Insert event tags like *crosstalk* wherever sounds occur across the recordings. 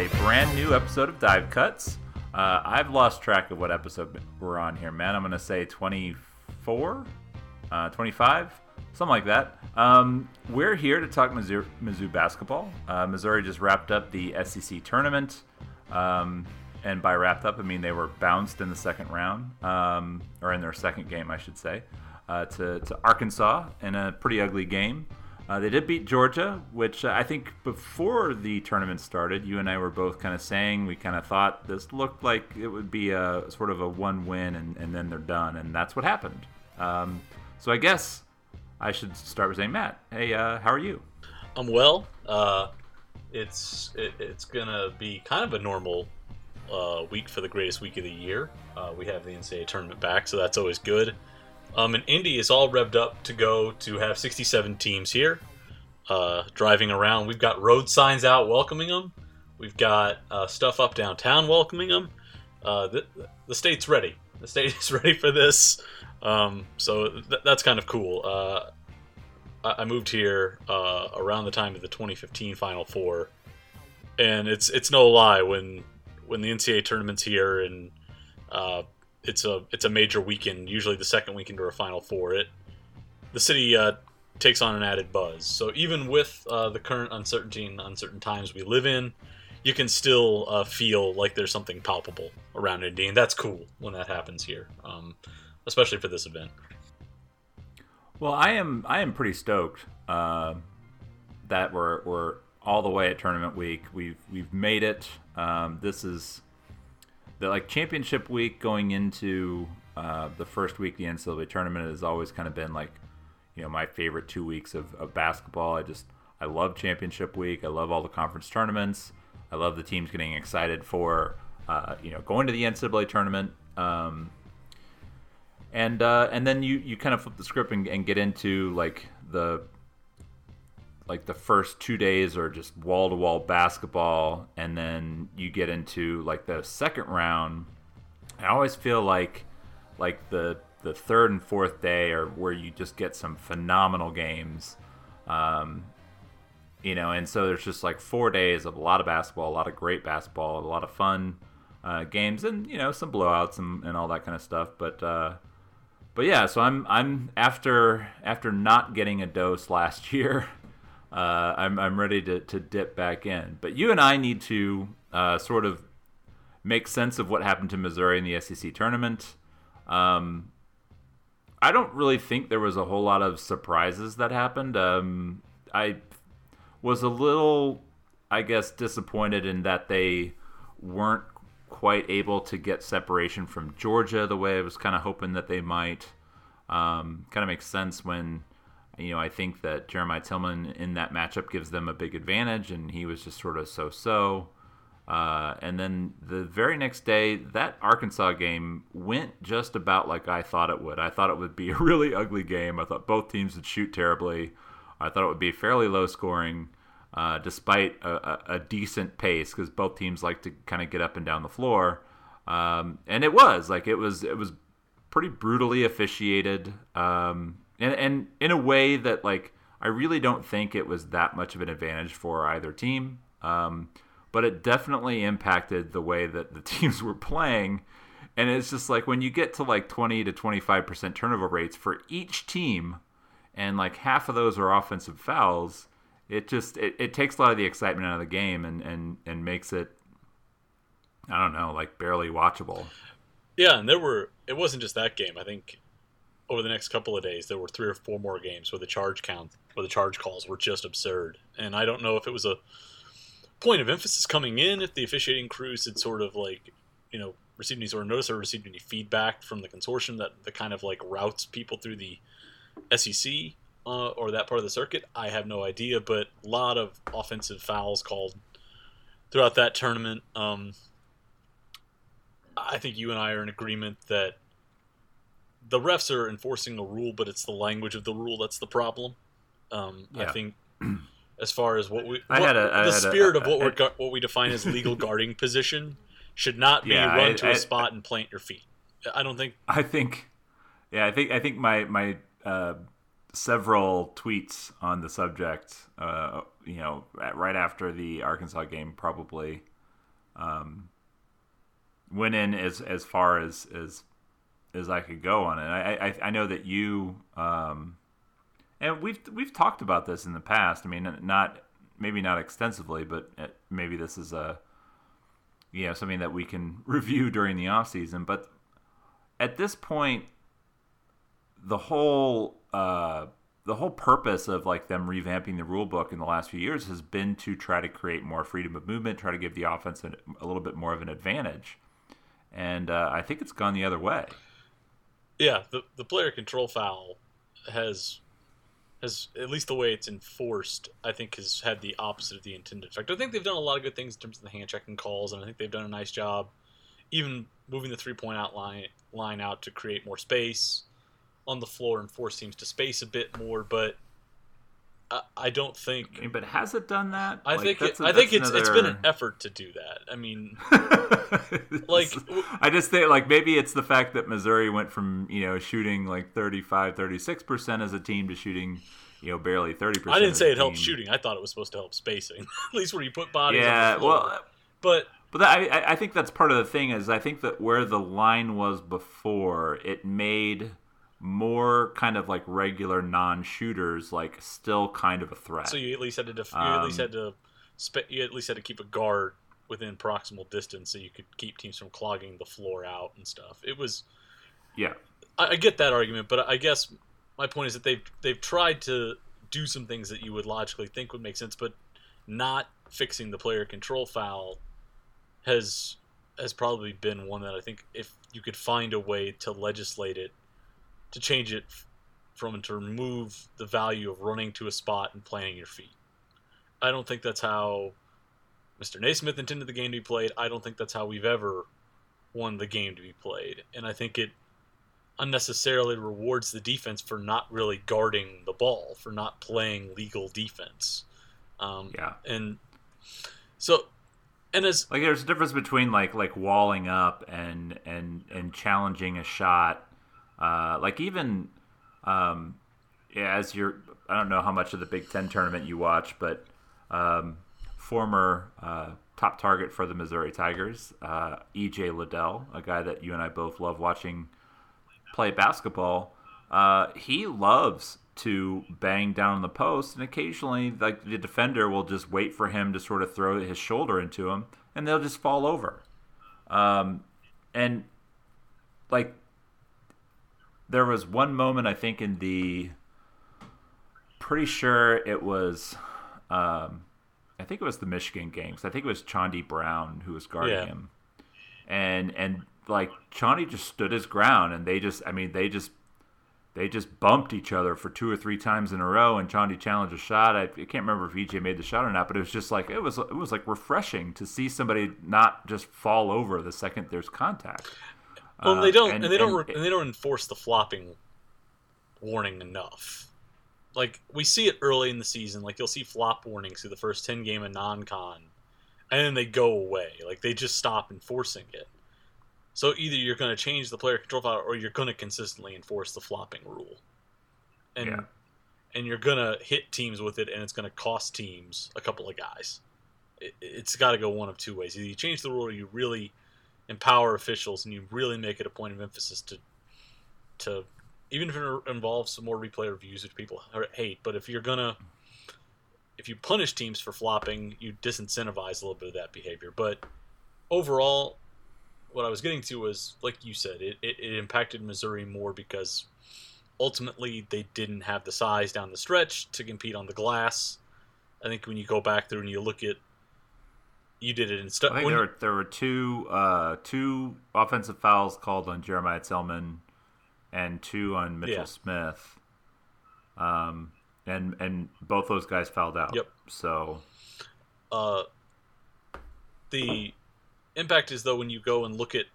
a brand new episode of Dive Cuts. Uh, I've lost track of what episode we're on here, man. I'm going to say 24, uh, 25, something like that. Um, we're here to talk Mizzou, Mizzou basketball. Uh, Missouri just wrapped up the SEC tournament. Um, and by wrapped up, I mean they were bounced in the second round, um, or in their second game, I should say, uh, to, to Arkansas in a pretty ugly game. Uh, they did beat Georgia, which uh, I think before the tournament started, you and I were both kind of saying we kind of thought this looked like it would be a sort of a one win and, and then they're done, and that's what happened. Um, so I guess I should start with saying, Matt, hey, uh, how are you? I'm well. Uh, it's it, it's gonna be kind of a normal uh, week for the greatest week of the year. Uh, we have the NCAA tournament back, so that's always good. Um, and Indy is all revved up to go to have 67 teams here, uh, driving around. We've got road signs out welcoming them. We've got uh, stuff up downtown welcoming them. Uh, the, the state's ready. The state *laughs* is ready for this. Um, so th- that's kind of cool. Uh, I-, I moved here uh, around the time of the 2015 Final Four, and it's it's no lie when when the NCAA tournament's here and uh, it's a it's a major weekend, usually the second weekend or a Final Four. It the city uh, takes on an added buzz. So even with uh, the current uncertainty and uncertain times we live in, you can still uh, feel like there's something palpable around Indy, and that's cool when that happens here, um, especially for this event. Well, I am I am pretty stoked uh, that we're we're all the way at tournament week. We've we've made it. Um, this is the like championship week going into uh, the first week the NCAA tournament has always kind of been like, you know, my favorite two weeks of, of basketball. I just I love championship week. I love all the conference tournaments. I love the teams getting excited for uh, you know going to the NCAA tournament. Um, and uh, and then you you kind of flip the script and, and get into like the like the first two days are just wall to wall basketball, and then you get into like the second round. I always feel like like the the third and fourth day are where you just get some phenomenal games. Um, you know, and so there's just like four days of a lot of basketball, a lot of great basketball, a lot of fun uh, games, and you know some blowouts and, and all that kind of stuff. But uh, but yeah, so I'm I'm after after not getting a dose last *laughs* year uh, I'm, I'm ready to, to dip back in. But you and I need to uh, sort of make sense of what happened to Missouri in the SEC tournament. Um, I don't really think there was a whole lot of surprises that happened. Um, I was a little, I guess, disappointed in that they weren't quite able to get separation from Georgia the way I was kind of hoping that they might. Um, kind of makes sense when you know, I think that Jeremiah Tilmon in that matchup gives them a big advantage, and he was just sort of so-so. Uh, and then the very next day, that Arkansas game went just about like I thought it would. I thought it would be *laughs* a really ugly game. I thought both teams would shoot terribly. I thought it would be fairly low scoring, uh, despite a, a, a, decent pace because both teams like to kind of get up and down the floor. Um, and it was like it was it was pretty brutally officiated. Um, and and in a way that like I really don't think it was that much of an advantage for either team. Um, but it definitely impacted the way that the *laughs* teams were playing. And it's just like when you get to like 20 to 25% turnover rates for each team, and like half of those are offensive fouls, it just it, it takes a lot of the excitement out of the game and, and, and makes it I don't know, like barely watchable. Yeah, and there were it wasn't just that game. I think over the next couple of days, there were three or four more games where the charge count, where the charge calls were just absurd. And I don't know if it was a point of emphasis coming in, if the officiating crews had sort of like, you know, received any sort of notice or received any feedback from the consortium that the kind of like routes people through the SEC uh, or that part of the circuit. I have no idea, but a lot of offensive fouls called throughout that tournament. Um, I think you and I are in agreement that the refs are enforcing a rule, but it's the language of the rule that's the problem. Um, yeah. I think as far as what we what, a, the spirit a, of what we what we define as legal *laughs* guarding position should not be yeah, run I, to I, a spot and plant your feet. I don't think. I think, yeah, I think I think my my uh, several tweets on the subject. Uh, you know, right after the Arkansas game, probably um, went in as as far as as as I could go on it. I I, I know that you um, and we've we've talked about this in the past. I mean, not maybe not extensively, but uh, maybe this is a you know something that we can *laughs* review during the off season. But at this point, the whole uh, the whole purpose of like them revamping the rule book in the last few years has been to try to create more freedom of movement, try to give the offense a, a little bit more of an advantage, and uh, I think it's gone the other way. Yeah, the the player control foul has has at least the way it's enforced, I think has had the opposite of the intended effect. I think they've done a lot of good things in terms of the hand checking calls, and I think they've done a nice job, even moving the three point out line line out to create more space on the floor and force teams to space a bit more. But I, I don't think. I mean, but has it done that? I like, think it, a, I think it's another... it's been an effort to do that. I mean, *laughs* like I just think like maybe it's the fact that Missouri went from you know shooting like 35, 36 percent as a team to shooting you know barely 30 percent. I didn't say it helped shooting. I thought it was supposed to help spacing. *laughs* At least where you put bodies. Yeah, well, but but that, I I think that's part of the thing is I think that where the line was before it made more kind of like regular non-shooters like still kind of a threat. So you at least had to def- um, you at least um, had to spe- you at least had to keep a guard within proximal distance so you could keep teams from clogging the floor out and stuff. It was yeah. I, I get that argument, but I guess my point is that they've they've tried to do some things that you would logically think would make sense, but not fixing the player control foul has has probably been one that I think if you could find a way to legislate it to change it from to remove the value of running to a spot and planting your feet. I don't think that's how Mr. Naismith intended the game to be played. I don't think that's how we've ever won the game to be played. And I think it unnecessarily rewards the defense for not really guarding the ball, for not playing legal defense. Um, yeah. And so, and as like, there's a difference between like like walling up and and and challenging a shot uh, like even um, yeah, as you're, I don't know how much of the Big Ten tournament you watch, but um, former uh, top target for the Missouri Tigers, uh, EJ Liddell, a guy that you and I both love watching play basketball. Uh, he loves to bang down the post, and occasionally, like the defender will just wait for him to sort of throw his shoulder into him, and they'll just fall over. Um, and like there was one moment I think in the pretty sure it was um, I think it was the Michigan games. I think it was Chaundee Brown who was guarding yeah. him. And and like Chaundee just stood his ground and they just I mean they just they just bumped each other for two or three times in a row and Chaundee challenged a shot. I, I, can't remember if EJ made the shot or not, but it was just like it was it was like refreshing to see somebody not just fall over the second there's contact. Well, uh, they don't, and, and they don't, and, and, they don't enforce the flopping warning enough. Like we see it early in the season, like you'll see flop warnings through the first ten game of non-con, and then they go away. Like they just stop enforcing it. So either you're going to change the player control foul, or you're going to consistently enforce the flopping rule. And yeah. and you're going to hit teams with it, and it's going to cost teams a couple of guys. It, it's got to go one of two ways: either you change the rule, or you really empower officials and you really make it a point of emphasis to to even if it involves some more replay reviews which people hate but if you're gonna if you punish teams for flopping you disincentivize a little bit of that behavior. But overall what i was getting to was like you said it, it, it impacted missouri more because ultimately they didn't have the size down the stretch to compete on the glass. I think when you go back through and you look at you did it in stuff. I think there were there were two uh, two offensive fouls called on Jeremiah Selmon, and two on Mitchell yeah. Smith. Um, and and both those guys fouled out. Yep. So, uh, the impact is though when you go and look at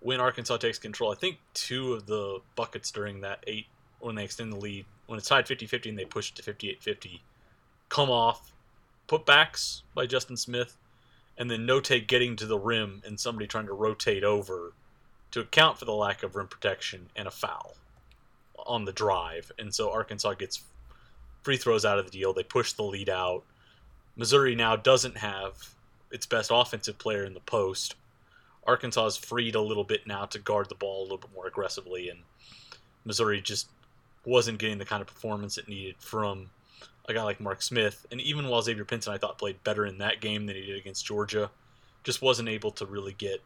when Arkansas takes control. I think two of the buckets during that eight when they extend the lead when it's tied 50-50 and they push it to 58-50 come off putbacks by Justin Smith and then Notae getting to the rim and somebody trying to rotate over to account for the lack of rim protection and a foul on the drive, and so Arkansas gets free throws out of the deal. They push the lead out. Missouri now doesn't have its best offensive player in the post. Arkansas is freed a little bit now to guard the ball a little bit more aggressively, and Missouri just wasn't getting the kind of performance it needed from a guy like Mark Smith. And even while Xavier Pinson, I thought, played better in that game than he did against Georgia, just wasn't able to really get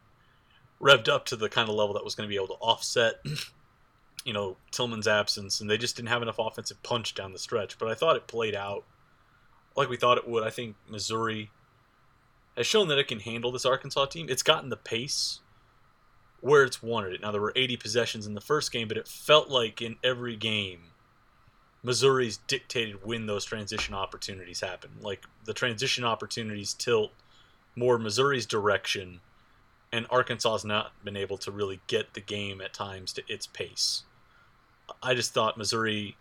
revved up to the kind of level that was going to be able to offset, *clears throat* you know, Tilmon's absence. And they just didn't have enough offensive punch down the stretch. But I thought it played out like we thought it would. I think Missouri has shown that it can handle this Arkansas team. It's gotten the pace where it's wanted it. Now there were 80 possessions in the first game, but it felt like in every game Missouri's dictated when those transition opportunities happen. Like the transition opportunities tilt more Missouri's direction, and Arkansas has not been able to really get the game at times to its pace. I just thought Missouri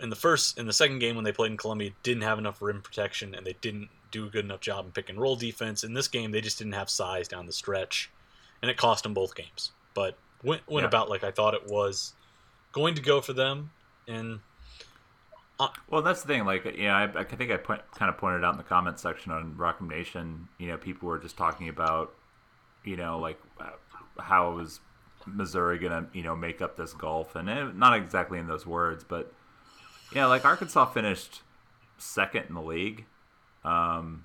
in the first in the second game when they played in Columbia didn't have enough rim protection and they didn't do a good enough job in pick and roll defense. In this game, they just didn't have size down the stretch, and it cost them both games. But went went yeah. about like I thought it was going to go for them, and well, that's the thing. Like, yeah, I, I think I point, kind of pointed out in the comments section on Rock M Nation. You know, people were just talking about, you know, like uh, how was Missouri gonna, you know, make up this gulf, and it, not exactly in those words, but yeah, like Arkansas finished second in the league, um,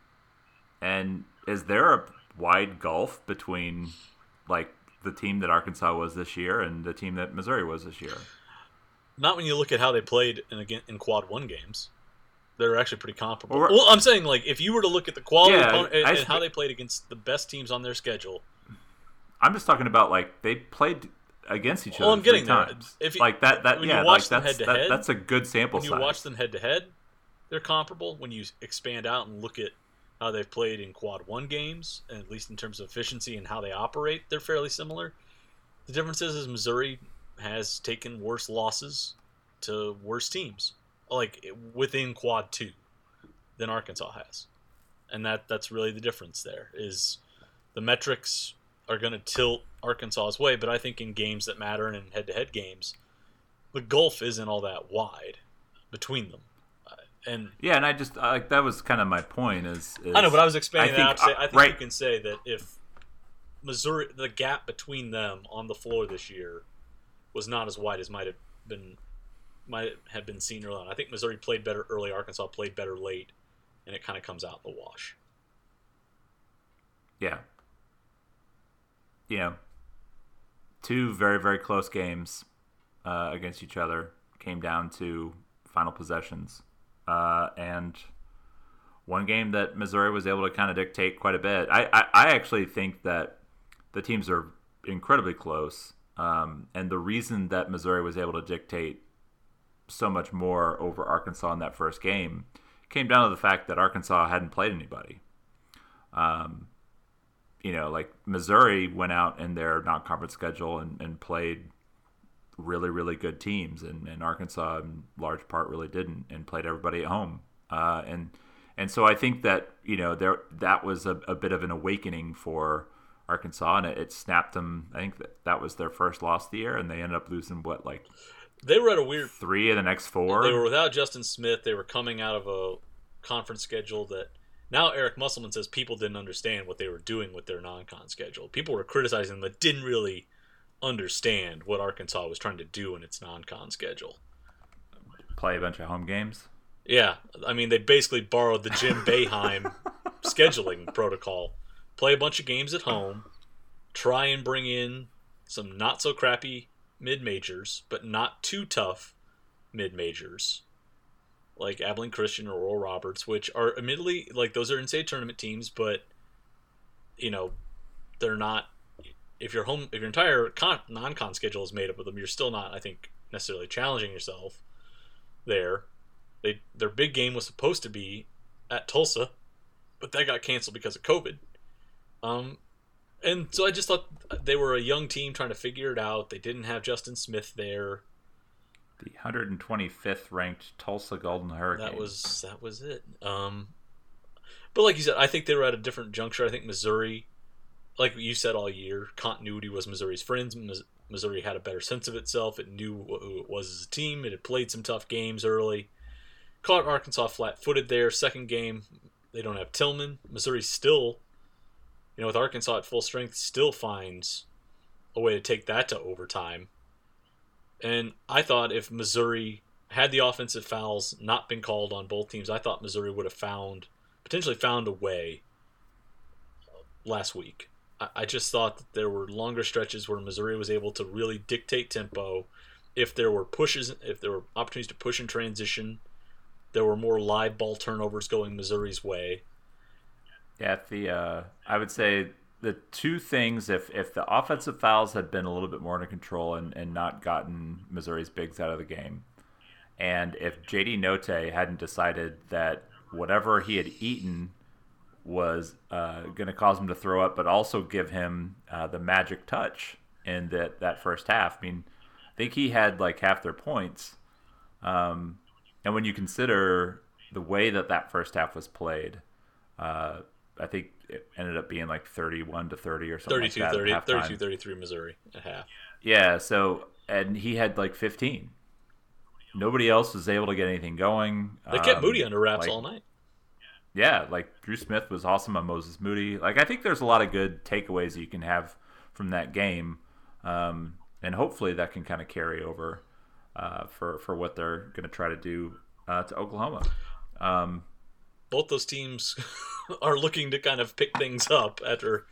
and is there a wide gulf between like the team that Arkansas was this year and the team that Missouri was this year? Not when you look at how they played in again in quad one games. They're actually pretty comparable. Well, I'm saying like if you were to look at the quality yeah, opponent, and, and how they played against the best teams on their schedule. I'm just talking about like they played against each other. Well, I'm getting times. There. If you, like that, that yeah, like that's head that, head, that's a good sample. When you size. watch them head to head, they're comparable. When you expand out and look at how they've played in quad one games, and at least in terms of efficiency and how they operate, they're fairly similar. The difference is, is Missouri has taken worse losses to worse teams, like within quad two, than Arkansas has, and that that's really the difference. There is the metrics are going to tilt Arkansas's way, but I think in games that matter and in head-to-head games, the gulf isn't all that wide between them. Uh, and yeah, and I just like that was kind of my point. Is, is I know, but I was expanding I think, that. Say, I think right. you can say that if Missouri, the gap between them on the floor this year was not as wide as might have been might have been seen early on. I think Missouri played better early. Arkansas played better late, and it kind of comes out in the wash. Yeah. Know, two very very close games uh, against each other came down to final possessions, uh, and one game that Missouri was able to kind of dictate quite a bit. I, I, I actually think that the teams are incredibly close. Um, and the reason that Missouri was able to dictate so much more over Arkansas in that first game came down to the fact that Arkansas hadn't played anybody. Um, you know, like Missouri went out in their non-conference schedule and, and played really, really good teams, and, and, Arkansas, in large part, really didn't, and played everybody at home. Uh, and and so I think that you know there that was a, a bit of an awakening for Arkansas, and it, it, snapped them. I think that that was their first loss of the year, and they ended up losing what like they were at a weird three of the next four. They were without Justin Smith. They were coming out of a conference schedule that now Eric Musselman says people didn't understand what they were doing with their non-con schedule. People were criticizing them, but didn't really understand what Arkansas was trying to do in its non-con schedule. Play a bunch of home games. Yeah, I mean they basically borrowed the Jim Boeheim *laughs* scheduling protocol. Play a bunch of games at home, try and bring in some not so crappy mid majors, but not too tough mid majors, like Abilene Christian or Oral Roberts, which are admittedly like those are in-state tournament teams, but you know they're not. If your home, if your entire con, non-con schedule is made up of them, you're still not, I think, necessarily challenging yourself there. They their big game was supposed to be at Tulsa, but that got canceled because of COVID. Um, and so I just thought they were a young team trying to figure it out. They didn't have Justin Smith there. The 125th ranked Tulsa Golden Hurricanes. That was that was it. Um, but like you said, I think they were at a different juncture. I think Missouri, like you said all year, continuity was Missouri's friends. Missouri had a better sense of itself. It knew who it was as a team. It had played some tough games early. Caught Arkansas flat-footed there. Second game, they don't have Tilmon. Missouri still, you know, with Arkansas at full strength, still finds a way to take that to overtime. And I thought if Missouri had the offensive fouls not been called on both teams, I thought Missouri would have found potentially found a way uh, last week. I, I just thought that there were longer stretches where Missouri was able to really dictate tempo. If there were pushes, if there were opportunities to push in transition, there were more live ball turnovers going Missouri's way. Yeah, the uh, I would say the two things if if the offensive fouls had been a little bit more under control and, and not gotten Missouri's bigs out of the game, and if JD Notae hadn't decided that whatever he had eaten was uh, going to cause him to throw up, but also give him uh, the magic touch in that that first half. I mean, I think he had like half their points. Um, and when you consider the way that that first half was played, uh, I think it ended up being like 31 to 30 or something 32, like 30, 32 33 Missouri at half. Yeah, so and he had like 15. Nobody else was able to get anything going. They kept um, Moody under wraps like, all night yeah, like Dru Smith was awesome on Moses Moody. Like I think there's a lot of good takeaways you can have from that game, um, and hopefully that can kind of carry over uh, for for what they're going to try to do uh, to Oklahoma. Um, Both those teams *laughs* *laughs* are looking to kind of pick things up after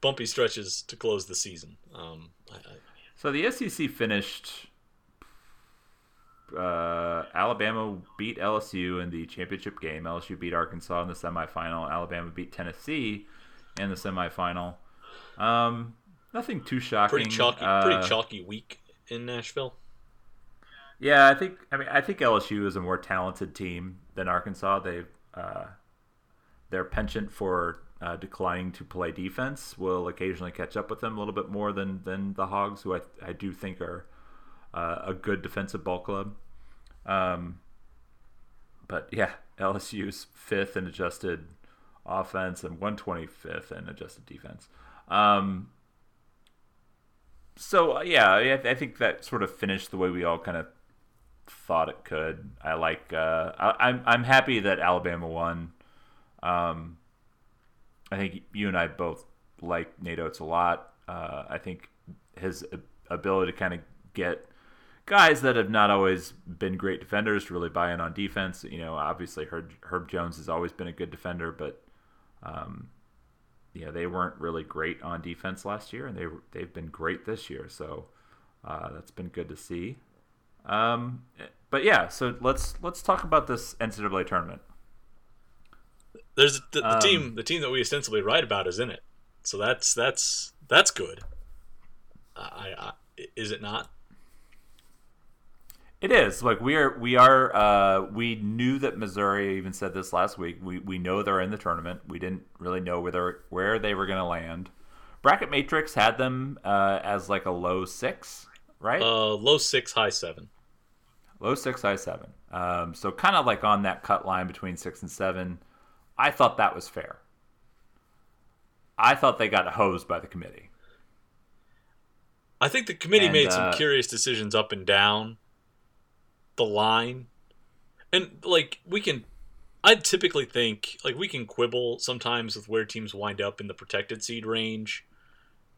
bumpy stretches to close the season. Um, I, I... so the SEC finished uh, Alabama beat LSU in the championship game. LSU beat Arkansas in the semifinal. Alabama beat Tennessee in the semifinal. Um, nothing too shocking. Pretty chalky, uh, pretty chalky week in Nashville. Yeah, I think. I mean, I think LSU is a more talented team than Arkansas. They, uh, their penchant for uh, declining to play defense will occasionally catch up with them a little bit more than than the Hogs, who I, I do think are uh, a good defensive ball club. Um, but yeah, LSU's fifth in adjusted offense and 125th in adjusted defense. Um, so uh, yeah, I, I, think that sort of finished the way we all kind of thought it could. I like. Uh, I, I'm I'm happy that Alabama won. Um, I think you and I both like Nate Oats a lot. Uh, I think his ability to kind of get guys that have not always been great defenders to really buy in on defense. You know, obviously Herb, Herb Jones has always been a good defender, but um, know they weren't really great on defense last year, and they they've been great this year. So uh, that's been good to see. Um, but yeah, so let's let's talk about this NCAA tournament. There's the, the um, team the team that we ostensibly write about is in it, so that's that's that's good. I, I is it not? It is like we are. We are. Uh, we knew that Missouri. Even said this last week. We we know they're in the tournament. We didn't really know whether where they were going to land. Bracket Matrix had them uh, as like a low six, right? Uh, low six, high seven. Low six, high seven. Um, so kind of like on that cut line between six and seven. I thought that was fair. I thought they got hosed by the committee. I think the committee and, made some uh, curious decisions up and down the line. And like we can I typically think like we can quibble sometimes with where teams wind up in the protected seed range.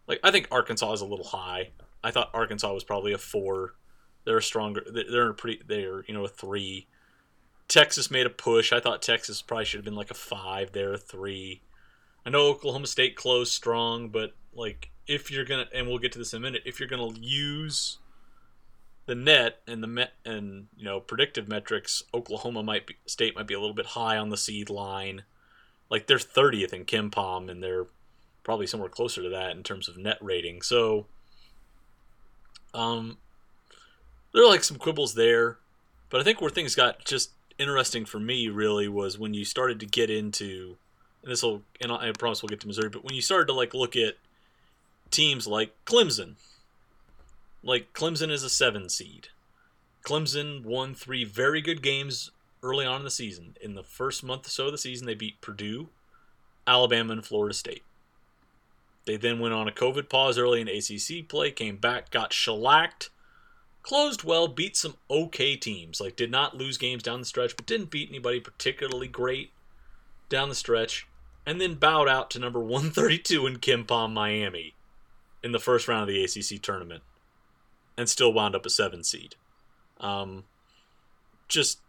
Like I think Arkansas is a little high. I thought Arkansas was probably a 4. They're a stronger they're a pretty they're, you know, a 3. Texas made a push. I thought Texas probably should have been like a 5. They're a 3. I know Oklahoma State closed strong, but like if you're to and we'll get to this in a minute, if you're to use the net and the met and you know predictive metrics, Oklahoma might be State might be a little bit high on the seed line. Like they're 30th in KenPom, and they're probably somewhere closer to that in terms of net rating. So, um, there are like some quibbles there, but I think where things got just interesting for me really was when you started to get into, and this will, and I promise we'll get to Missouri, but when you started to like look at teams like Clemson like Clemson is a seven seed. Clemson won three very good games early on in the season. In the first month or so of the season, they beat Purdue, Alabama, and Florida State. They then went on a COVID pause early in ACC play, came back, got shellacked, closed well, beat some okay teams. Like, did not lose games down the stretch, but didn't beat anybody particularly great down the stretch, and then bowed out to number *laughs* 132 in KenPom Miami in the first round of the ACC tournament, and still wound up a seven seed. Um, just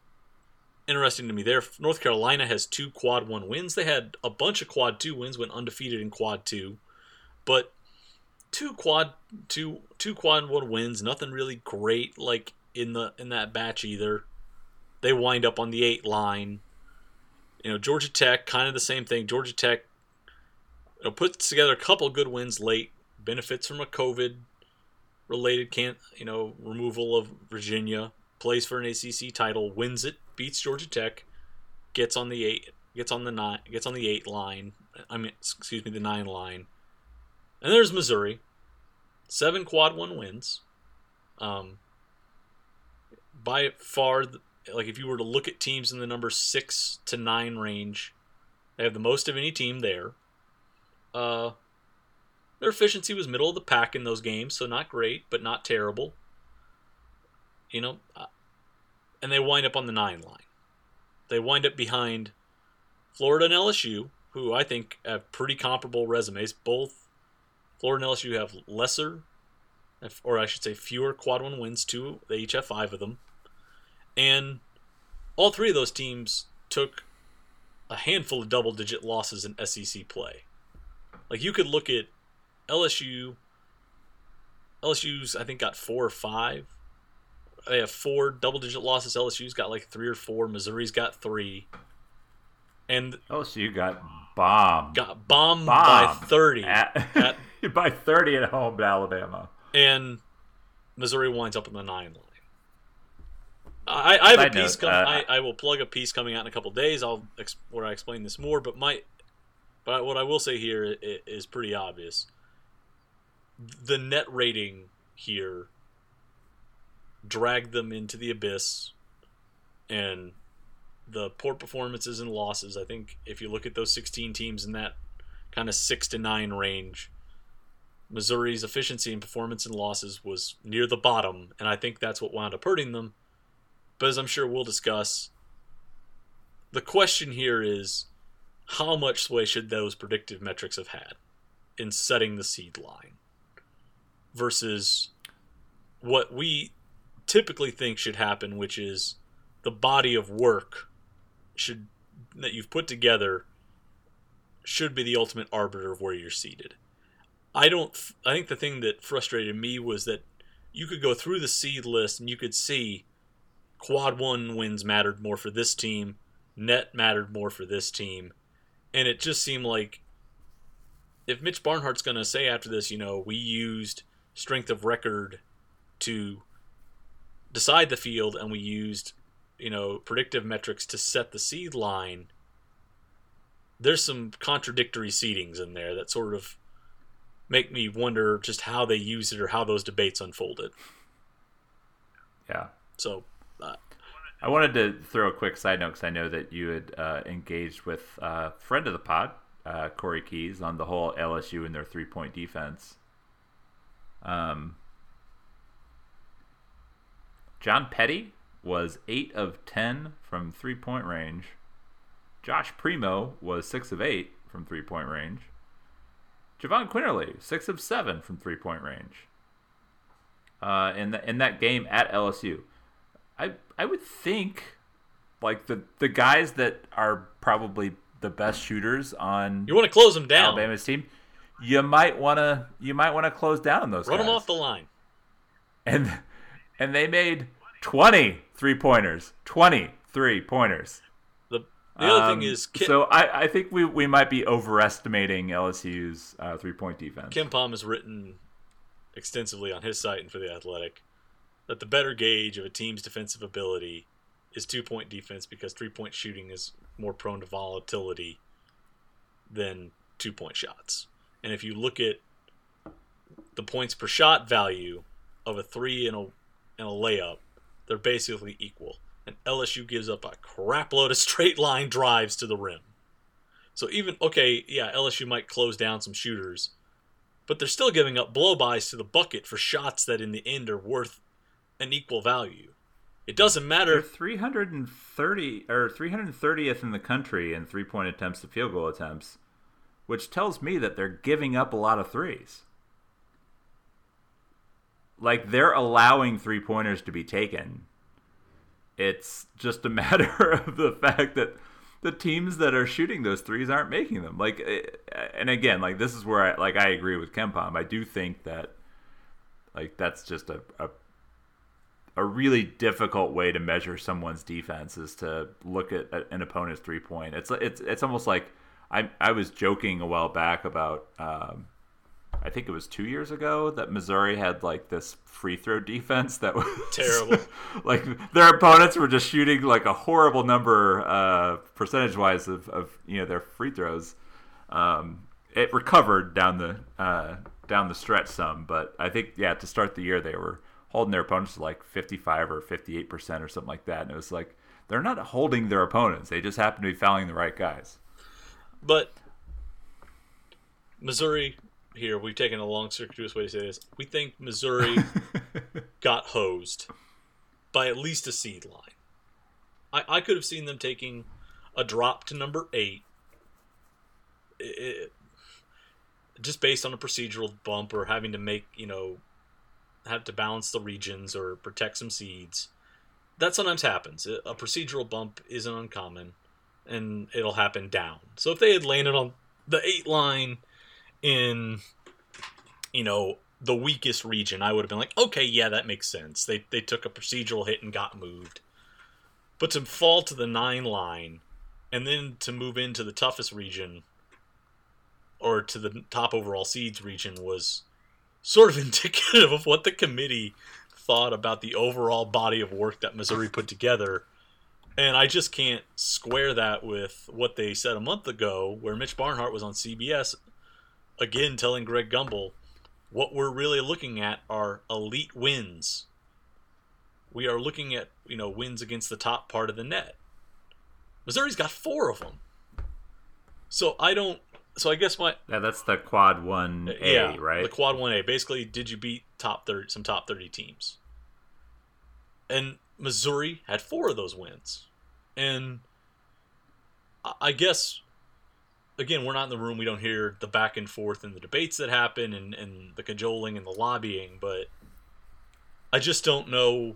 interesting to me there. North Carolina has two quad one wins. They had a bunch of quad two wins, went undefeated in quad two, but two quad two two quad one wins. Nothing really great like in the in that batch either. They wind up on the eight line. You know, Georgia Tech, kind of the same thing. Georgia Tech you know, puts together a couple good wins late. Benefits from a COVID related can't you know removal of Virginia. Plays for an ACC title, wins it, beats Georgia Tech, gets on the eight, gets on the nine, gets on the eight line. I mean, excuse me, the nine line. And there's Missouri, seven quad one wins. Um, by far, like if you were to look at teams in the number six to nine range, they have the most of any team there. Uh, their efficiency was middle of the pack in those games, so not great, but not terrible. You know, uh, and they wind up on the nine line. They wind up behind Florida and LSU, who I think have pretty comparable resumes. Both Florida and LSU have lesser, or I should say, fewer quad one wins. Two, they each have five of them, and all three of those teams took a handful of double-digit losses in SEC play. Like you could look at LSU. LSU's I think got four or five. They have four double-digit losses. LSU's got like three or four. Missouri's got three. And LSU got bombed. Got bombed, bombed by thirty at, at, *laughs* by thirty at home to Alabama. And Missouri winds up in the nine line. I, I have Side a piece. Note, uh, I, I will plug a piece coming out in a couple days. I'll where I explain this more. But my, but what I will say here is pretty obvious. The net rating here dragged them into the abyss, and the poor performances and losses. I think if you look at those 16 teams in that kind of six to nine range, Missouri's efficiency and performance and losses was near the bottom, and I think that's what wound up hurting them. But as I'm sure we'll discuss, the question here is how much sway should those predictive metrics have had in setting the seed line versus what we typically think should happen, which is the body of work should that you've put together should be the ultimate arbiter of where you're seated. I don't. I think the thing that frustrated me was that you could go through the seed list and you could see quad one wins mattered more for this team, net mattered more for this team, and it just seemed like if Mitch Barnhart's going to say after this, you know, we used strength of record to decide the field and we used you know predictive metrics to set the seed line there's some contradictory seedings in there that sort of make me wonder just how they used it or how those debates unfolded yeah so uh, i wanted to throw a quick side note because i know that you had uh, engaged with a uh, friend of the pod uh, corey keys on the whole lsu and their three point defense um, John Petty was 8 of 10 from three point range. Josh Primo was 6 of 8 from three point range. Jahvon Quinerly, 6 of 7 from three point range. Uh, in, the, in that game at LSU. I, I would think like the, the guys that are probably the best shooters on you want to close them down Alabama's team you might want to you might want to close down those run guys. them off the line and and they made 20 three pointers. 20 three pointers. The, the other um, thing is. Kim, so I, I think we, we might be overestimating LSU's uh, three point defense. KenPom has written extensively on his site and for The Athletic that the better gauge of a team's defensive ability is two point defense because three point shooting is more prone to volatility than two point shots. And if you look at the points per shot value of a three and a and a layup, they're basically equal. And LSU gives up a crapload of straight line drives to the rim. So even okay, yeah, LSU might close down some shooters, but they're still giving up blowbys to the bucket for shots that in the end are worth an equal value. It doesn't matter. They're 330 or 330th in the country in three point attempts to field goal attempts, which tells me that they're giving up a lot of threes. Like they're allowing three pointers to be taken. It's just a *laughs* matter of the fact that the teams that are shooting those threes aren't making them. Like, eh, and again, like this is where I like I agree with KenPom. I do think that like that's just a, a a really difficult way to measure someone's defense is to look at an opponent's three point. It's it's it's almost like I I was joking a while back about um, I think it was two years ago that Missouri had like this free throw defense that was *laughs* terrible. like their opponents were just shooting like a horrible number uh, percentage wise of, of you know their free throws. Um, it recovered down the uh, down the stretch some, but I think yeah to start the year they were holding their opponents to like 55 or 58 percent or something like that, and it was like they're not holding their opponents; they just happen to be fouling the right guys. But Missouri here we've taken a long circuitous way to say this. We think Missouri *laughs* got hosed by at least a seed line. I, I could have seen them taking a drop to number eight. It, just based on a procedural bump or having to make, you know, have to balance the regions or protect some seeds. That sometimes happens. A procedural bump isn't uncommon, and it'll happen down. So if they had landed on the eight line in, you know, the weakest region, I would have been like, okay, yeah, that makes sense. They they took a procedural hit and got moved. But to fall to the nine line, and then to move into the toughest region, or to the top overall seeds region, was sort of *laughs* indicative of what the committee thought about the overall body of work that Missouri put together. And I just can't square that with what they said a month ago, where Mitch Barnhart was on CBS again telling Greg Gumbel, what we're really looking at are elite wins. We are looking at, you know, wins against the top part of the net. Missouri's got four of them. So I don't so I guess my yeah, that's the quad one A, yeah, right? The quad one A. Basically, did you beat top thirty some top thirty teams? And Missouri had four of those wins, and I guess again we're not in the room. We don't hear the back and forth and the debates that happen and and the cajoling and the lobbying, but I just don't know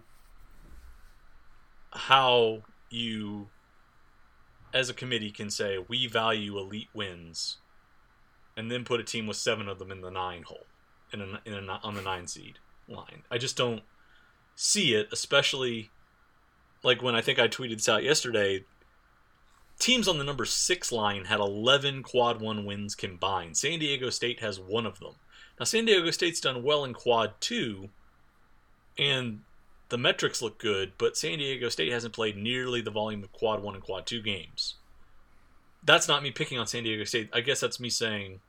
how you as a committee can say we value elite wins and then put a team with seven of them in the nine hole, in a, in a, on the nine seed line. I just don't see it, especially like when I think I tweeted this out yesterday. Teams on the number six line had 11 quad one wins combined. San Diego State has one of them. Now, San Diego State's done well in quad two, and the metrics look good, but San Diego State hasn't played nearly the volume of quad one and quad two games. That's not me picking on San Diego State. I guess that's me saying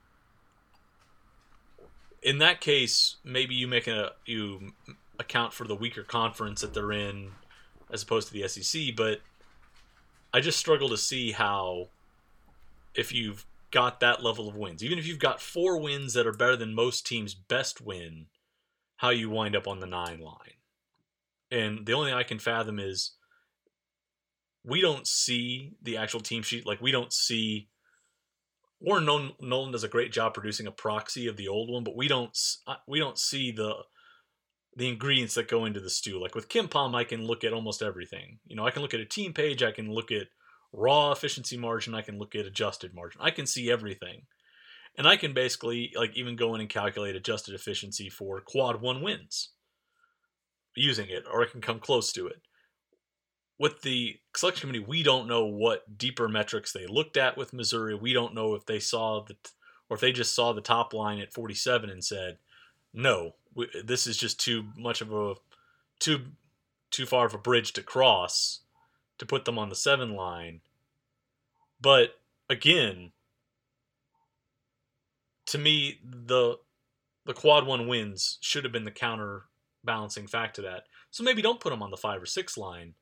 in that case, maybe you make a you account for the weaker conference that they're in, as opposed to the SEC. But I just struggle to see how, if you've got that level of wins, even if you've got four wins that are better than most teams' best win, how you wind up on the nine line. And the only thing I can fathom is we don't see the actual team sheet. Like we don't see Warren Nolan does a great job producing a proxy of the old one, but we don't uh, we don't see the the ingredients that go into the stew. Like with KenPom, I can look at almost everything. You know, I can look at a team page, I can look at raw efficiency margin, I can look at adjusted margin. I can see everything. And I can basically like even go in and calculate adjusted efficiency for quad one wins using it, or I can come close to it with the selection committee, we don't know what deeper metrics they looked at with Missouri. We don't know if they saw the, or if they just saw the top line at 47 and said, "No, we, this is just too much of a, too, too far of a bridge to cross, to put them on the seven line." But again, to me, the the quad one wins should have been the counterbalancing fact to that. So maybe don't put them on the five or six line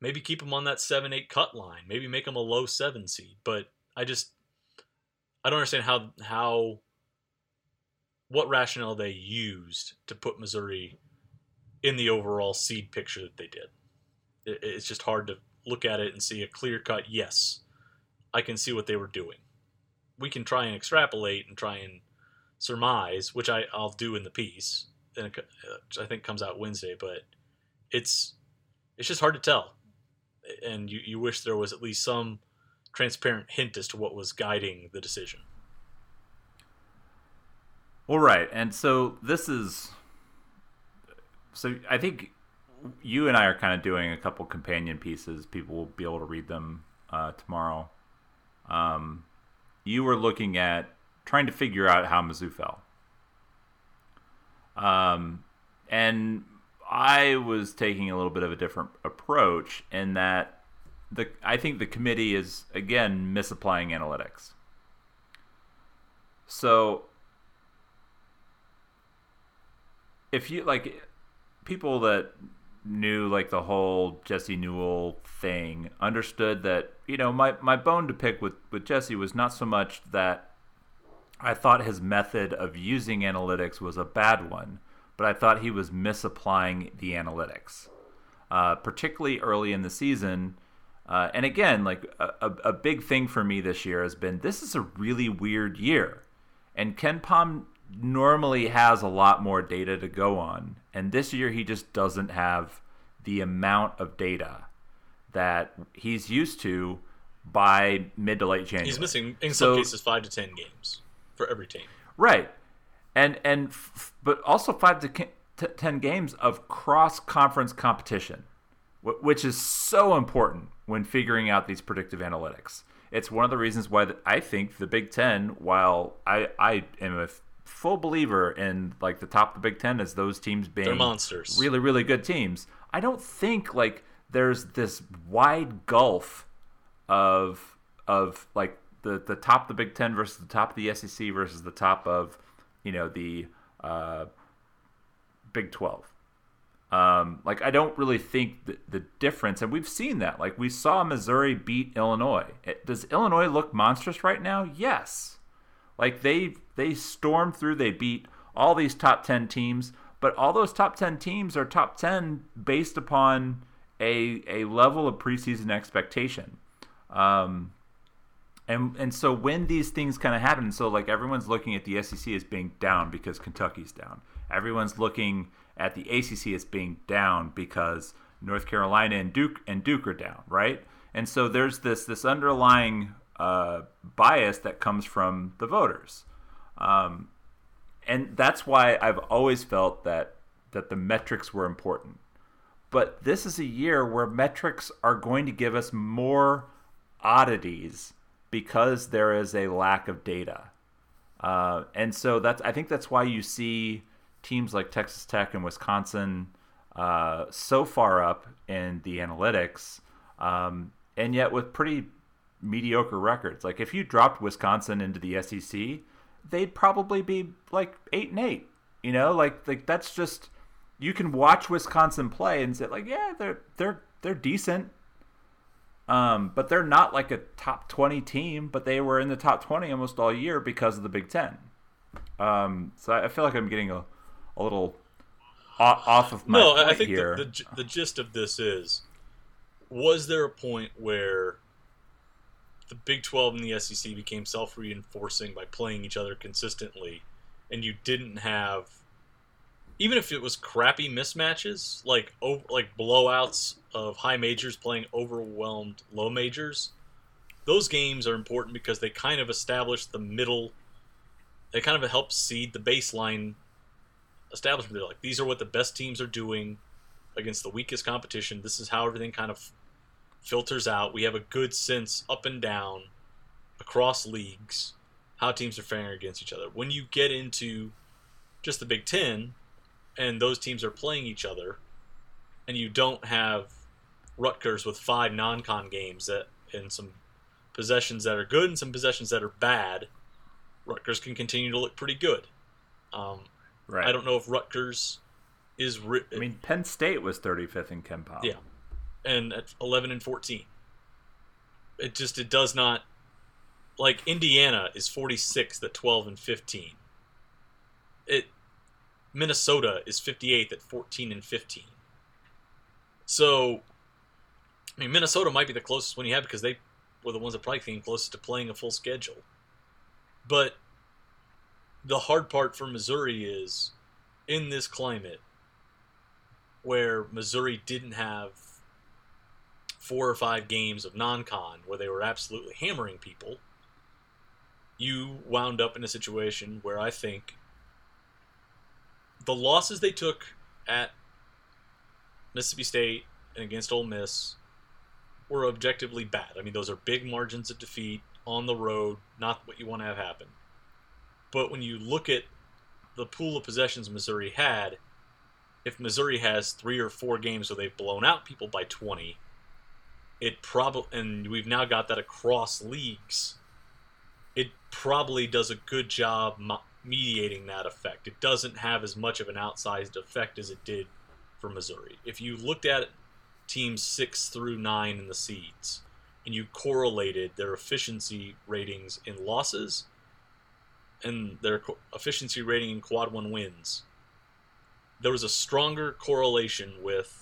Maybe keep them on that seven eight cut line. Maybe make them a low seven seed. But I just I don't understand how how what rationale they used to put Missouri in the overall seed picture that they did. It, it's just hard to look at it and see a clear cut. Yes, I can see what they were doing. We can try and extrapolate and try and surmise, which I, I'll do in the piece, and it, uh, I think comes out Wednesday. But it's it's just hard to tell, and you, you wish there was at least some transparent hint as to what was guiding the decision. Well, right, and so this is so I think you and I are kind of doing a couple companion pieces. People will be able to read them uh, tomorrow. Um, you were looking at trying to figure out how Mizzou fell. Um, and I was taking a little bit of a different approach in that the I think the committee is again misapplying analytics. So if you like people that knew like the whole Jesse Newell thing understood that you know my my bone to pick with with Jesse was not so much that I thought his method of using analytics was a bad one, but I thought he was misapplying the analytics, uh, particularly early in the season. Uh, and again, like a, a big thing for me this year has been this is a really weird year, and KenPom normally has a lot more data to go on. And this year, he just doesn't have the amount of data that he's used to by mid to late January. He's missing, in so, some cases, five to 10 games for every team. Right. And, and, f- but also five to t- 10 games of cross conference competition, w- which is so important when figuring out these predictive analytics. It's one of the reasons why I think the Big Ten, while I, I am a full believer in like the top of the Big Ten as those teams being They're monsters, really really good teams. I don't think like there's this wide gulf of of like the the top of the Big Ten versus the top of the SEC versus the top of you know the uh, Big Twelve. Um, like I don't really think the, the difference, and we've seen that. Like we saw Missouri beat Illinois. It, does Illinois look monstrous right now? Yes. Like they they stormed through, they beat all these top 10 teams, but all those top 10 teams are top 10 based upon a a level of preseason expectation. Um, and and so when these things kind of happen, so like everyone's looking at the SEC as being down because Kentucky's down. Everyone's looking at the ACC as being down because North Carolina and Duke and Duke are down, right? And so there's this this underlying uh, bias that comes from the voters. Um, and that's why I've always felt that that the metrics were important. But this is a year where metrics are going to give us more oddities because there is a lack of data. Uh, and so that's I think that's why you see teams like Texas Tech and Wisconsin uh, so far up in the analytics, um, and yet with pretty mediocre records. Like if you dropped Wisconsin into the SEC, they'd probably be like eight and eight. You know, like like that's just you can watch Wisconsin play and say like, yeah, they're they're they're decent. Um, but they're not like a top twenty team, but they were in the top twenty almost all year because of the Big Ten. Um, so I feel like I'm getting a, a little off of my no. I think here. The, the the gist of this is: was there a point where the Big 12 and the SEC became self reinforcing by playing each other consistently, and you didn't have, even if it was crappy mismatches, like over, like blowouts of high majors playing overwhelmed low majors, those games are important because they kind of establish the middle, they kind of help seed the baseline establishment. They're like, these are what the best teams are doing against the weakest competition. This is how everything kind of filters out. We have a good sense up and down across leagues how teams are faring against each other. When you get into just the Big Ten and those teams are playing each other, and you don't have Rutgers with five non-con games that and some possessions that are good and some possessions that are bad, Rutgers can continue to look pretty good. Um, right. I don't know if Rutgers is. Ri- I mean, Penn State was 35th in KenPom. Yeah, and at 11 and 14. It just it does not like Indiana is 46th at 12 and 15. it Minnesota is 58th at 14 and 15. So, I mean, Minnesota might be the closest one you have because they were the ones that probably came closest to playing a full schedule. But the hard part for Missouri is in this climate where Missouri didn't have four or five games of non-con where they were absolutely hammering people you wound up in a situation where I think the losses they took at Mississippi State and against Ole Miss were objectively bad. I mean, those are big margins of defeat on the road, not what you want to have happen. But when you look at the pool of possessions Missouri had, if Missouri has three or four games where they've blown out people by 20, it probably, and we've now got that across leagues it probably does a good job mediating that effect. It doesn't have as much of an outsized effect as it did for Missouri. If you looked at teams six through nine in the seeds and you correlated their efficiency ratings in losses and their efficiency rating in quad one wins, there was a stronger correlation with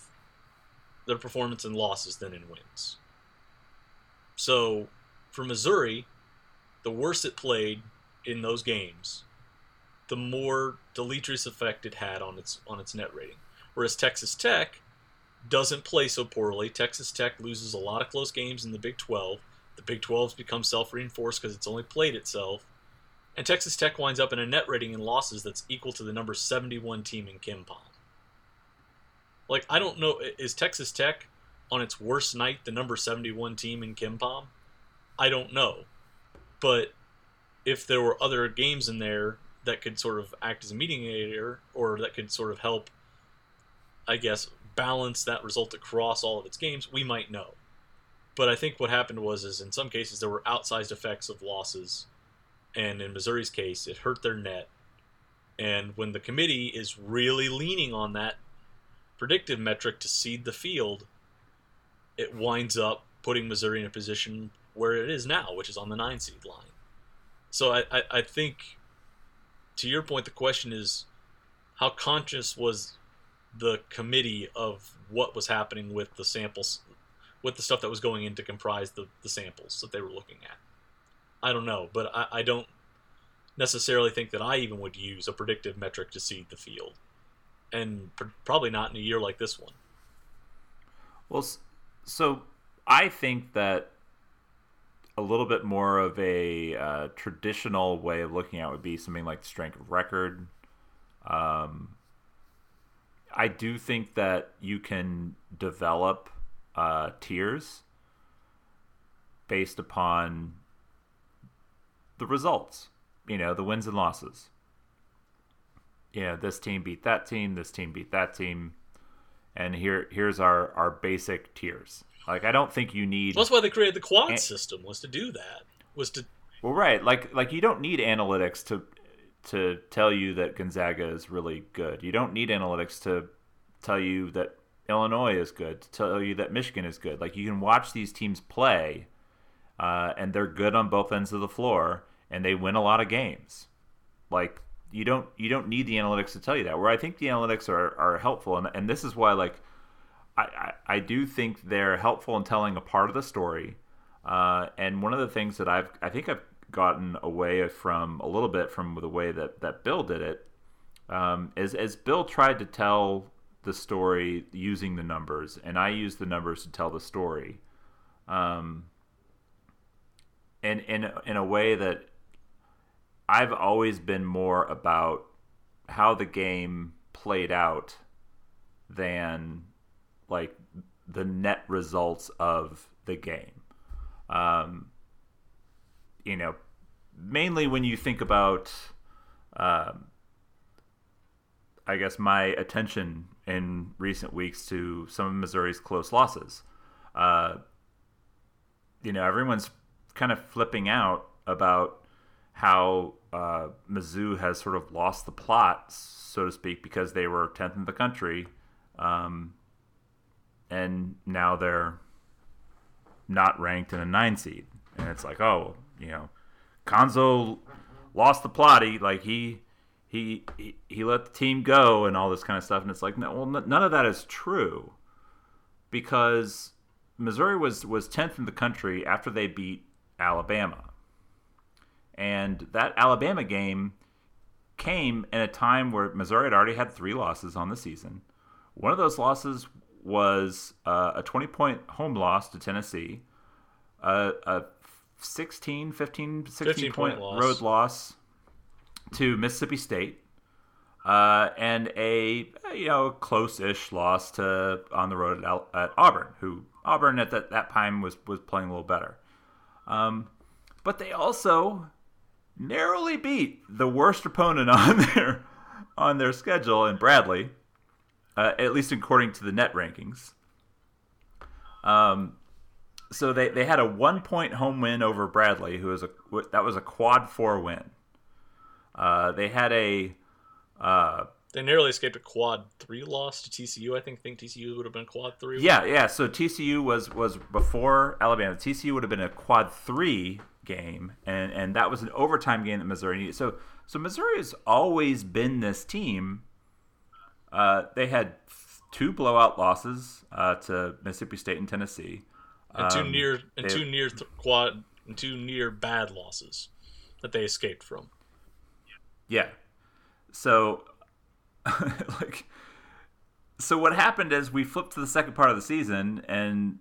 their performance in losses than in wins. So for Missouri, the worse it played in those games, the more deleterious effect it had on its on its net rating. Whereas Texas Tech doesn't play so poorly. Texas Tech loses a lot of close games in the Big 12. The Big 12's become self-reinforced because it's only played itself. And Texas Tech winds up in a net rating in losses that's equal to the number 71 team in KenPom. Like I don't know is Texas Tech on its worst night the number 71 team in KenPom? I don't know. But if there were other games in there that could sort of act as a mediator or that could sort of help, I guess, balance that result across all of its games, we might know. But I think what happened was, is in some cases there were outsized effects of losses, and in Missouri's case, it hurt their net. And when the committee is really leaning on that predictive metric to seed the field, it winds up putting Missouri in a position where it is now, which is on the nine seed line. So I, I, I think, to your point, the question is how conscious was the committee of what was happening with the samples, with the stuff that was going in to comprise the, the samples that they were looking at. I don't know, but I, I don't necessarily think that I even would use a predictive metric to seed the field, and pr- probably not in a year like this one. Well, so I think that a little bit more of a uh, traditional way of looking at would be something like strength of record. Um, I do think that you can develop uh, tiers based upon the results, you know, the wins and losses. You know, this team beat that team, this team beat that team, and here here's our our basic tiers. Like I don't think you need. Well, that's why they created the quad an- system was to do that. Was to. Well, right. Like like you don't need analytics to to tell you that Gonzaga is really good. You don't need analytics to tell you that Illinois is good. To tell you that Michigan is good. Like you can watch these teams play, uh, and they're good on both ends of the floor, and they win a lot of games. Like you don't you don't need the analytics to tell you that. Where I think the analytics are, are helpful, and, and this is why like I, I, do think they're helpful in telling a part of the story. Uh, and one of the things that I've I think I've gotten away from a little bit from the way that, that Bill did it um, is as Bill tried to tell the story using the numbers, and I use the numbers to tell the story. Um, and in in a way that I've always been more about how the game played out than like the net results of the game. Um, you know, mainly when you think about, um, I guess, my attention in recent weeks to some of Missouri's close losses. Uh, you know, everyone's kind of flipping out about how uh, Mizzou has sort of lost the plot, so to speak, because they were 10th in the country um, and now they're not ranked in a nine seed. And it's like, oh, you know, Cuonzo lost the plot. He like he he, he he let the team go and all this kind of stuff, and it's like, no, well, n- none of that is true, because Missouri was was tenth in the country after they beat Alabama, and that Alabama game came in a time where Missouri had already had three losses on the season. One of those losses was uh, a 20 point home loss to Tennessee, uh, a 16, 15, 16 15 point, point loss. road loss to Mississippi State, uh, and a you know close-ish loss to on the road at, at Auburn, who Auburn at that, that time was was playing a little better. Um, but they also narrowly beat the worst opponent *laughs* on their on their schedule in Bradley, uh, at least according to the net rankings. Um, so they, they had a one point home win over Bradley, who was a that was a quad four win. Uh, they had a uh, They narrowly escaped a quad three loss to TCU. I think think TCU would have been quad three. yeah yeah. So TCU was was before Alabama. TCU would have been a quad three game, and and that was an overtime game that Missouri needed. So so Missouri has always been this team. Uh, they had two blowout losses uh, to Mississippi State and Tennessee. and two Um, near and they- two near th- quad and two near bad losses that they escaped from. Yeah. So, *laughs* like, so what happened is we flipped to the second part of the season, and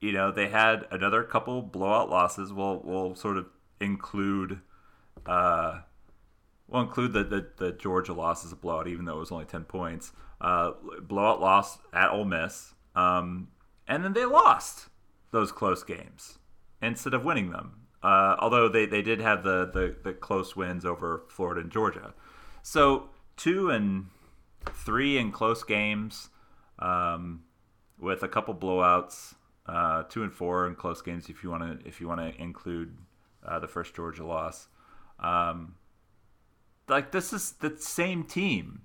you know they had another couple blowout losses. We'll we'll sort of include, uh, we'll include the the, the Georgia loss as a blowout, even though it was only ten points. Uh, blowout loss at Ole Miss, um, and then they lost those close games instead of winning them. Uh, although they, they did have the, the, the close wins over Florida and Georgia. So two and three in close games um, with a couple blowouts. Uh, two and four in close games if you want to if you want to include uh, the first Georgia loss. Um, like this is the same team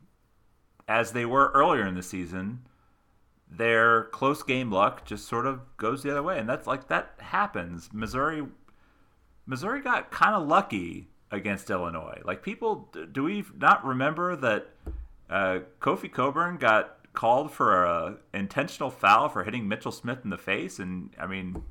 as they were earlier in the season their close game luck just sort of goes the other way, and that's like that happens. Missouri, Missouri got kind of lucky against Illinois. Like people, do we not remember that uh, Kofi Cockburn got called for a intentional foul for hitting Mitchell Smith in the face, and I mean,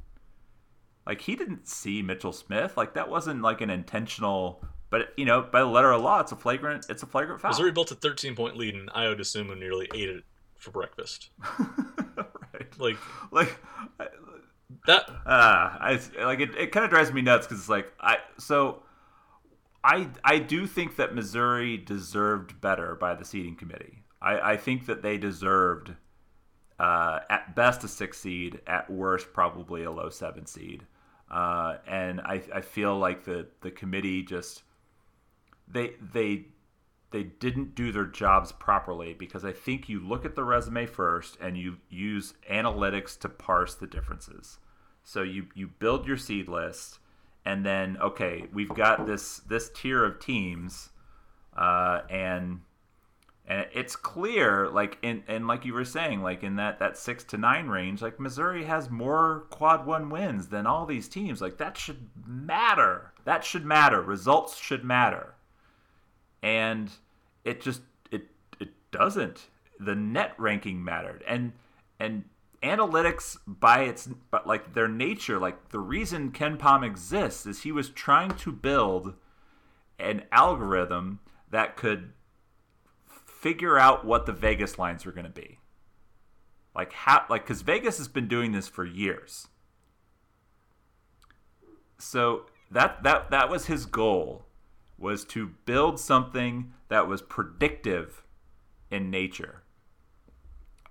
like he didn't see Mitchell Smith. Like that wasn't like an intentional. But you know, by the letter of law, it's a flagrant. It's a flagrant foul. Missouri built a 13 point lead, and Ayo Dosunmu nearly ate it for breakfast. *laughs* right. Like Like that. uh, I like it. It kind of drives me nuts because it's like I so I I do think that Missouri deserved better by the seeding committee. I I think that they deserved uh, at best a six seed, at worst probably a low seven seed. Uh, and I I feel like the the committee just they they they didn't do their jobs properly because I think you look at the resume first and you use analytics to parse the differences. So you you build your seed list and then okay, we've got this this tier of teams uh, and and it's clear like in and like you were saying like in that that 6 to 9 range like Missouri has more quad 1 wins than all these teams like that should matter. That should matter. Results should matter and it just it it doesn't the net ranking mattered and and analytics by its but like their nature like the reason KenPom exists is he was trying to build an algorithm that could figure out what the vegas lines were going to be like how like because vegas has been doing this for years so that that that was his goal was to build something that was predictive in nature.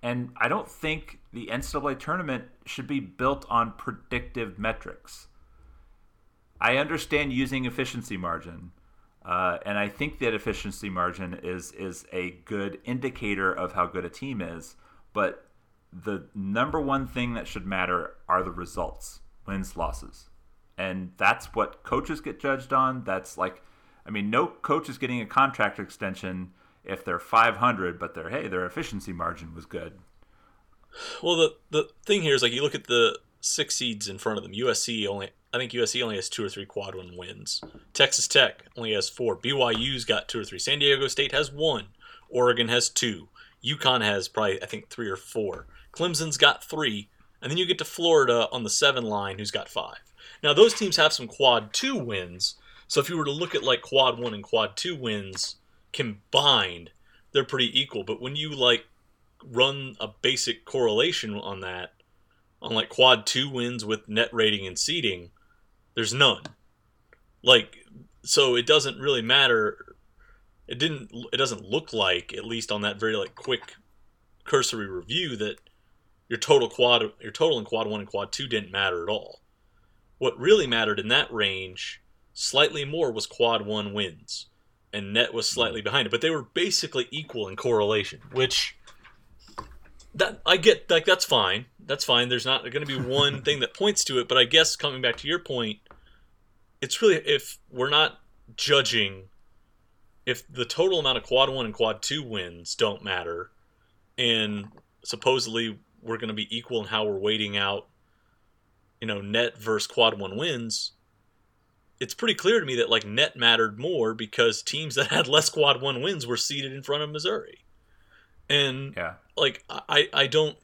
And I don't think the NCAA tournament should be built on predictive metrics. I understand using efficiency margin, uh, and I think that efficiency margin is is a good indicator of how good a team is. But the number one thing that should matter are the results, wins, losses, and that's what coaches get judged on. That's like I mean, no coach is getting a contract extension if they're 500, but their hey, their efficiency margin was good. Well, the the thing here is like you look at the six seeds in front of them. USC only I think USC only has two or three quad one wins. Texas Tech only has four. BYU's got two or three. San Diego State has one. Oregon has two. UConn has probably, I think, three or four. Clemson's got three. And then you get to Florida on the seven line, who's got five. Now, those teams have some quad two wins. So if you were to look at like quad one and quad two wins combined, they're pretty equal. But when you like run a basic correlation on that, on like quad two wins with net rating and seeding, there's none. Like, so it doesn't really matter. It didn't. It doesn't look like, at least on that very like quick cursory review, that your total quad, your total in quad one and quad two didn't matter at all. What really mattered in that range, slightly more, was quad one wins, and net was slightly mm. behind it. But they were basically equal in correlation, which that I get. Like that's fine. That's fine. There's not going to be *laughs* one thing that points to it. But I guess coming back to your point, it's really if we're not judging if the total amount of quad one and quad two wins don't matter, and supposedly we're going to be equal in how we're weighting out, you know, net versus quad one wins. It's pretty clear to me that like net mattered more because teams that had less quad one wins were seated in front of Missouri, and Yeah. like I I don't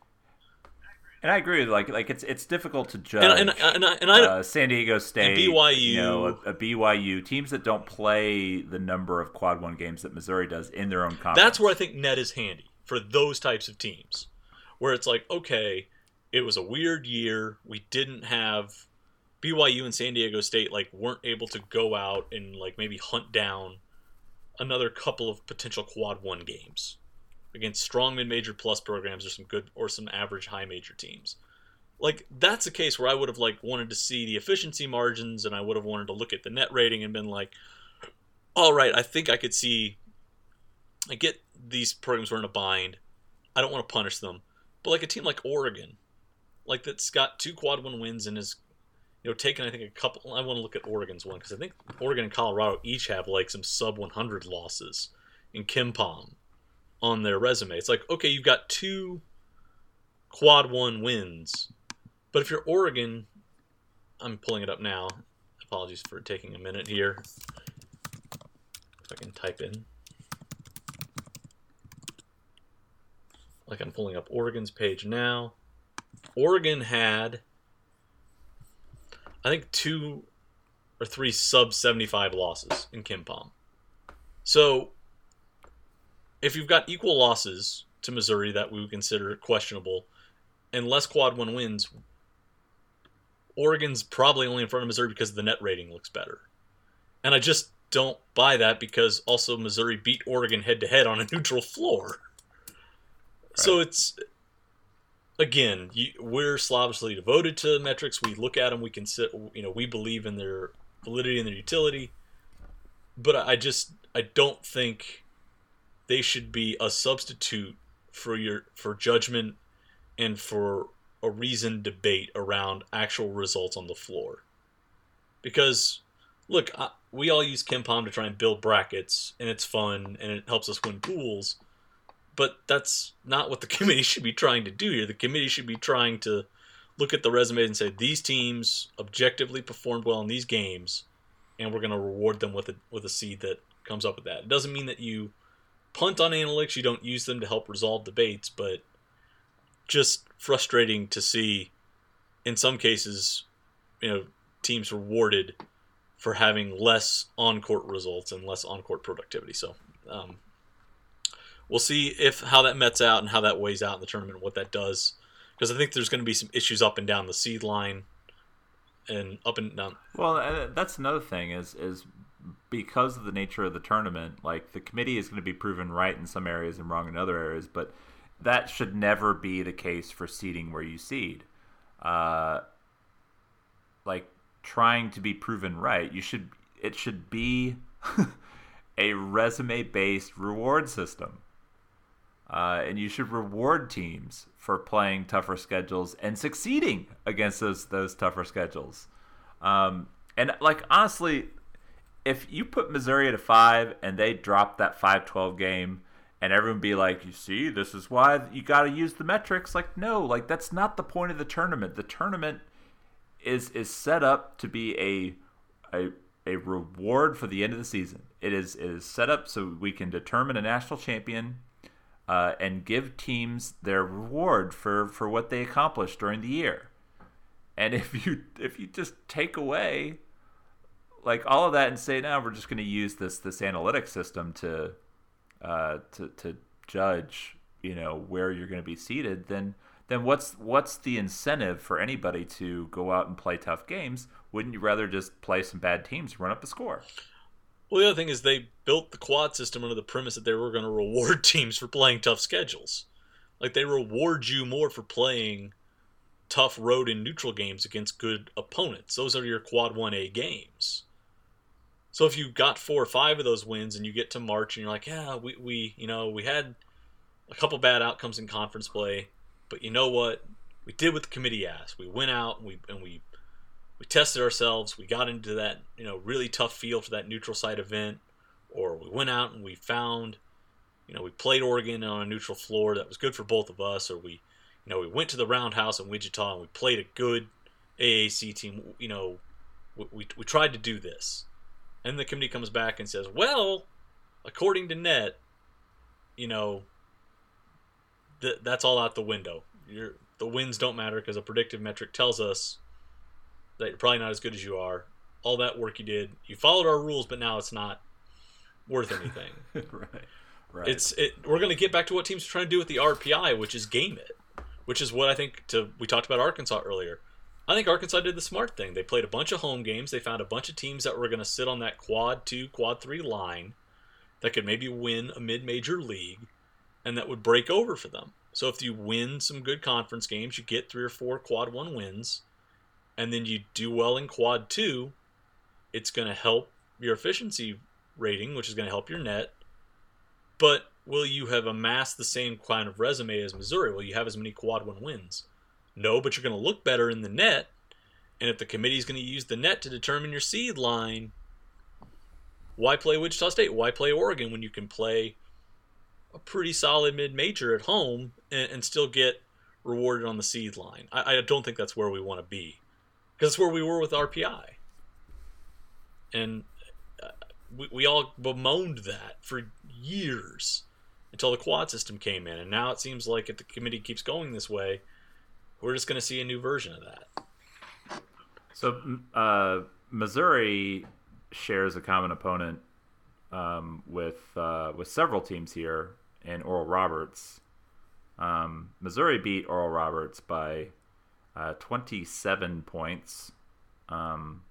And I agree. Like, like it's it's difficult to judge. and and, and I, and I uh, San Diego State, BYU. you know, a, a BYU teams that don't play the number of quad one games that Missouri does in their own conference. That's where I think net is handy for those types of teams, where it's like, okay, it was a weird year. We didn't have BYU and San Diego State like weren't able to go out and like maybe hunt down another couple of potential quad one games against strong mid major plus programs or some good or some average high major teams. Like that's a case where I would have like wanted to see the efficiency margins and I would have wanted to look at the net rating and been like, all right, I think I could see I get these programs were in a bind. I don't want to punish them. But like a team like Oregon, like that's got two quad one wins and is you know taken I think a couple I want to look at Oregon's one because I think Oregon and Colorado each have like some sub 100 losses in KenPom on their resume. It's like okay, you've got two quad one wins. But if you're Oregon, I'm pulling it up now. Apologies for taking a minute here. If I can type in. like I'm pulling up Oregon's page now. Oregon had, I think, two or three sub 75 losses in KenPom. So, if you've got equal losses to Missouri that we would consider questionable, and less quad one wins, Oregon's probably only in front of Missouri because the net rating looks better. And I just don't buy that because also Missouri beat Oregon head to head on a *laughs* neutral floor. So it's again, you, we're slavishly devoted to metrics. We look at them. We can sit. You know, we believe in their validity and their utility. But I just I don't think they should be a substitute for your for judgment and for a reasoned debate around actual results on the floor. Because look, I, we all use KenPom to try and build brackets, and it's fun and it helps us win pools but that's not what the *laughs* committee should be trying to do here. The committee should be trying to look at the resumes and say these teams objectively performed well in these games, and we're going to reward them with a with a seed that comes up with that. It doesn't mean that you punt on analytics, you don't use them to help resolve debates, but just frustrating to see in some cases, you know, teams rewarded for having less on court results and less on court productivity. So, um, we'll see if how that mets out and how that weighs out in the tournament, what that does, because I think there's going to be some issues up and down the seed line, and up and down. Well, uh, that's another thing is is because of the nature of the tournament, like the committee is going to be proven right in some areas and wrong in other areas, but that should never be the case for seeding where you seed. Uh, like trying to be proven right, you should it should be *laughs* a resume based reward system. Uh, and you should reward teams for playing tougher schedules and succeeding against those those tougher schedules. Um, and like honestly, if you put Missouri at a five and they drop that 5-12 game, and everyone be like, "You see, this is why you got to use the metrics." Like, no, like that's not the point of the tournament. The tournament is is set up to be a a a reward for the end of the season. It is it is set up so we can determine a national champion uh, and give teams their reward for for what they accomplished during the year. And if you if you just take away like all of that and say now we're just going to use this this analytic system to uh, to to judge you know where you're going to be seated, then then what's what's the incentive for anybody to go out and play tough games? Wouldn't you rather just play some bad teams, run up the score? Well, the other thing is they built the quad system under the premise that they were going to reward *laughs* teams for playing tough schedules. Like they reward you more for playing tough road and neutral games against good opponents. Those are your quad 1A games. So if you got four or five of those wins and you get to March and you're like, yeah, we, we you know, we had a couple bad outcomes in conference play, but you know what? We did what the committee asked. We went out and we and we we tested ourselves. We got into that you know really tough field for that neutral site event, or we went out and we found, you know, we played Oregon on a neutral floor that was good for both of us, or we, you know, we went to the Roundhouse in Wichita and we played a good AAC team. You know, we we, we tried to do this, and the committee comes back and says, well, according to net, you know, th- that's all out the window. You're, the wins don't matter because a predictive metric tells us that you're probably not as good as you are. All that work you did, you followed our rules, but now it's not worth *laughs* anything. right. Right. It's it. We're going to get back to what teams are trying to do with the RPI, which is game it, which is what I think. To we talked about Arkansas earlier. I think Arkansas did the smart thing. They played a bunch of home games. They found a bunch of teams that were going to sit on that quad two, quad three line that could maybe win a mid-major league, and that would break over for them. So if you win some good conference games, you get three or four quad one wins, and then you do well in quad two, it's going to help your efficiency rating, which is going to help your net. But will you have amassed the same kind of resume as Missouri? Will you have as many quad one wins? No, but you're going to look better in the net. And if the committee is going to use the net to determine your seed line, why play Wichita State? Why play Oregon when you can play a pretty solid mid major at home and, and, still get rewarded on the seed line? I, I don't think that's where we want to be because that's where we were with RPI. And uh, we, we all bemoaned that for years until the quad system came in. And now it seems like if the committee keeps going this way, we're just going to see a new version of that. So, uh, Missouri shares a common opponent um, with uh, with several teams here in Oral Roberts. Um, Missouri beat Oral Roberts by uh, 27 points. Um,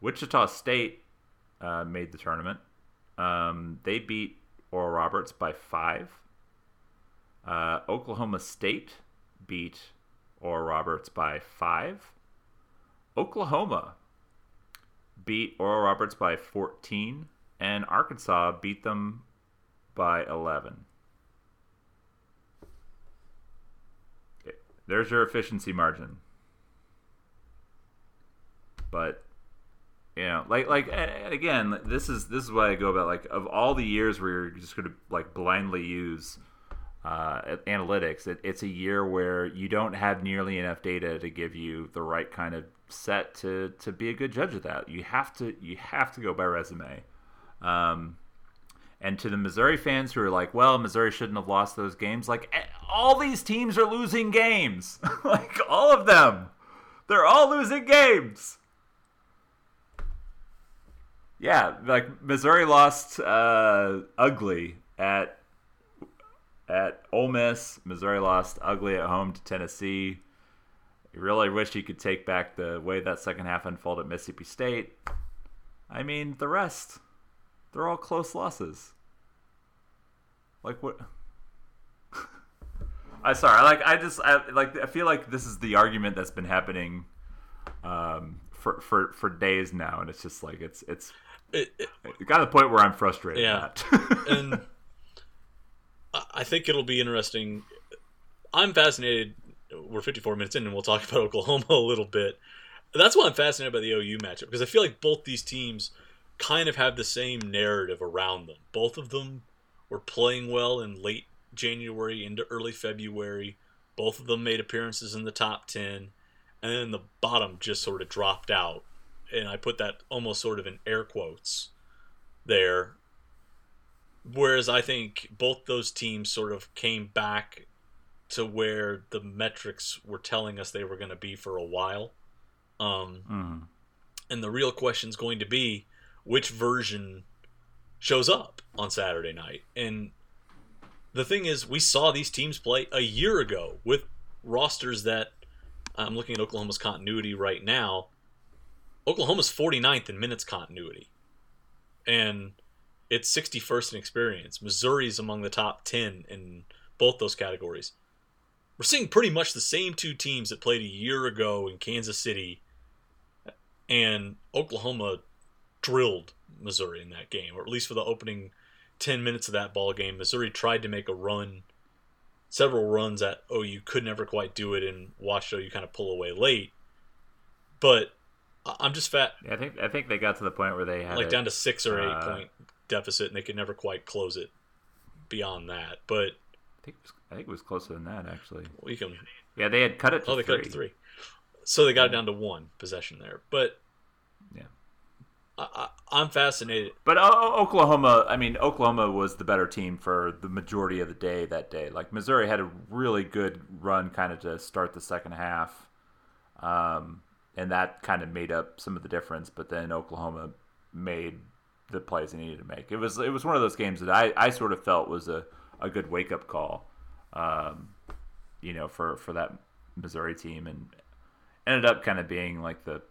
Wichita State uh, made the tournament. Um, they beat Oral Roberts by five. Uh, Oklahoma State beat Oral Roberts by five. Oklahoma beat Oral Roberts by 14, and Arkansas beat them by 11. There's your efficiency margin. But you know, like like again, this is this is what I go about. Like of all the years where you're just going to like blindly use uh, analytics, it, it's a year where you don't have nearly enough data to give you the right kind of set to to be a good judge of that. You have to you have to go by resume. Um, and to the Missouri fans who are like, well, Missouri shouldn't have lost those games, like eh, all these teams are losing games. *laughs* like all of them. They're all losing games. Yeah, like Missouri lost uh, ugly at at Ole Miss. Missouri lost ugly at home to Tennessee. I really wish you could take back the way that second half unfolded at Mississippi State. I mean, the rest they're all close losses. Like what? *laughs* I sorry. Like I just I like I feel like this is the argument that's been happening um, for for for days now, and it's just like it's it's it, it, it got to the point where I'm frustrated. Yeah, *laughs* and I think it'll be interesting. I'm fascinated. We're 54 minutes in, and we'll talk about *laughs* Oklahoma a little bit. That's why I'm fascinated by the OU matchup because I feel like both these teams kind of have the same narrative around them. Both of them were playing well in late January into early February. Both of them made appearances in the top 10. and then the bottom just sort of dropped out. And I put that almost sort of in air quotes there. Whereas I think both those teams sort of came back to where the metrics were telling us they were going to be for a while. Um, Mm. and the real question is going to be which version shows up on Saturday night. And the thing is, we saw these teams play a year ago with rosters that I'm looking at Oklahoma's continuity right now. Oklahoma's 49th in minutes continuity. And it's 61st in experience. Missouri's among the top 10 in both those categories. We're seeing pretty much the same two teams that played a year ago in Kansas City and Oklahoma drilled Missouri in that game, or at least for the opening 10 minutes of that ball game. Missouri tried to make a run, several runs that OU could never quite do it, and watched OU kind of pull away late. But I'm just fat, Yeah, I think I think they got to the point where they had like it- down to six or eight uh, point deficit, and they could never quite close it beyond that. But I think it was, I think it was closer than that actually. we can Yeah, they had cut it to Oh, they three. cut it to three. So they got it down to one possession there. But Yeah. I, I'm fascinated. But O- Oklahoma, I mean, Oklahoma was the better team for the majority of the day that day. Like Missouri had a really good run, kind of to start the second half, um, and that kind of made up some of the difference. But then Oklahoma made the plays they needed to make. It was it was one of those games that I, I sort of felt was a, a good wake up call, um, you know, for for that Missouri team, and ended up kind of being like the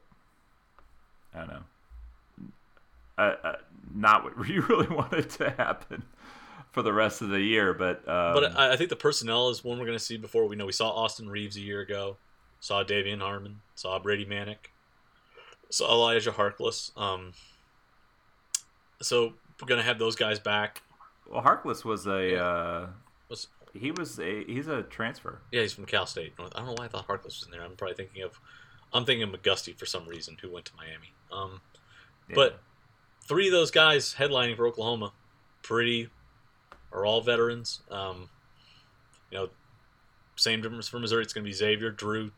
I don't know uh, uh, not what *laughs* you really wanted to happen for the rest of the year. But um, But I, I think the personnel is one we're going to see before we know. We saw Austin Reaves a year ago, saw De'Vion Harmon, saw Brady Manek, saw Elijah Harkless. Um, so we're going to have those guys back. well, Harkless was a uh, Was he was a he's a transfer. yeah, he's from Cal State. North I don't know why I thought Harkless was in there. I'm probably thinking of I'm thinking of McGusty for some reason, who went to Miami. Um, Yeah. But three of those guys headlining for Oklahoma, pretty, are all veterans. Um, you know, same difference for Missouri. It's going to be Xavier, Dru,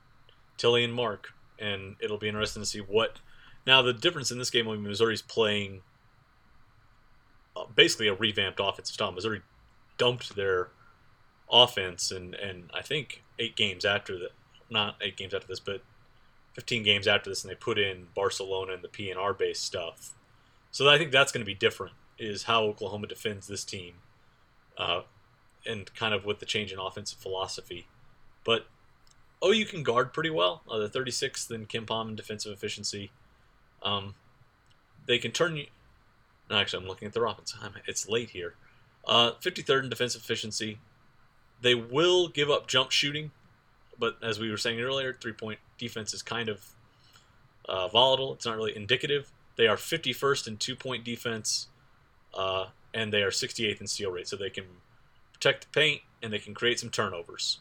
Tilly, and Mark, and it'll be interesting to see what. Now the difference in this game, when Missouri's playing uh, basically a revamped offensive style. Missouri dumped their offense, and and I think eight games after that, not eight games after this, but 15 games after this, and they put in Barcelona and the PNR based stuff. So I think that's going to be different, is how Oklahoma defends this team, uh, and kind of with the change in offensive philosophy. But oh, you can guard pretty well. Uh, the 36th in KenPom in defensive efficiency. Um, they can turn you. No, actually, I'm looking at their offense. I'm- It's late here. Uh, 53rd in defensive efficiency. They will give up jump shooting, but as we were saying earlier, three point defense is kind of uh, volatile. It's not really indicative. They are 51st in two point defense, uh, and they are 68th in steal rate. So they can protect the paint and they can create some turnovers.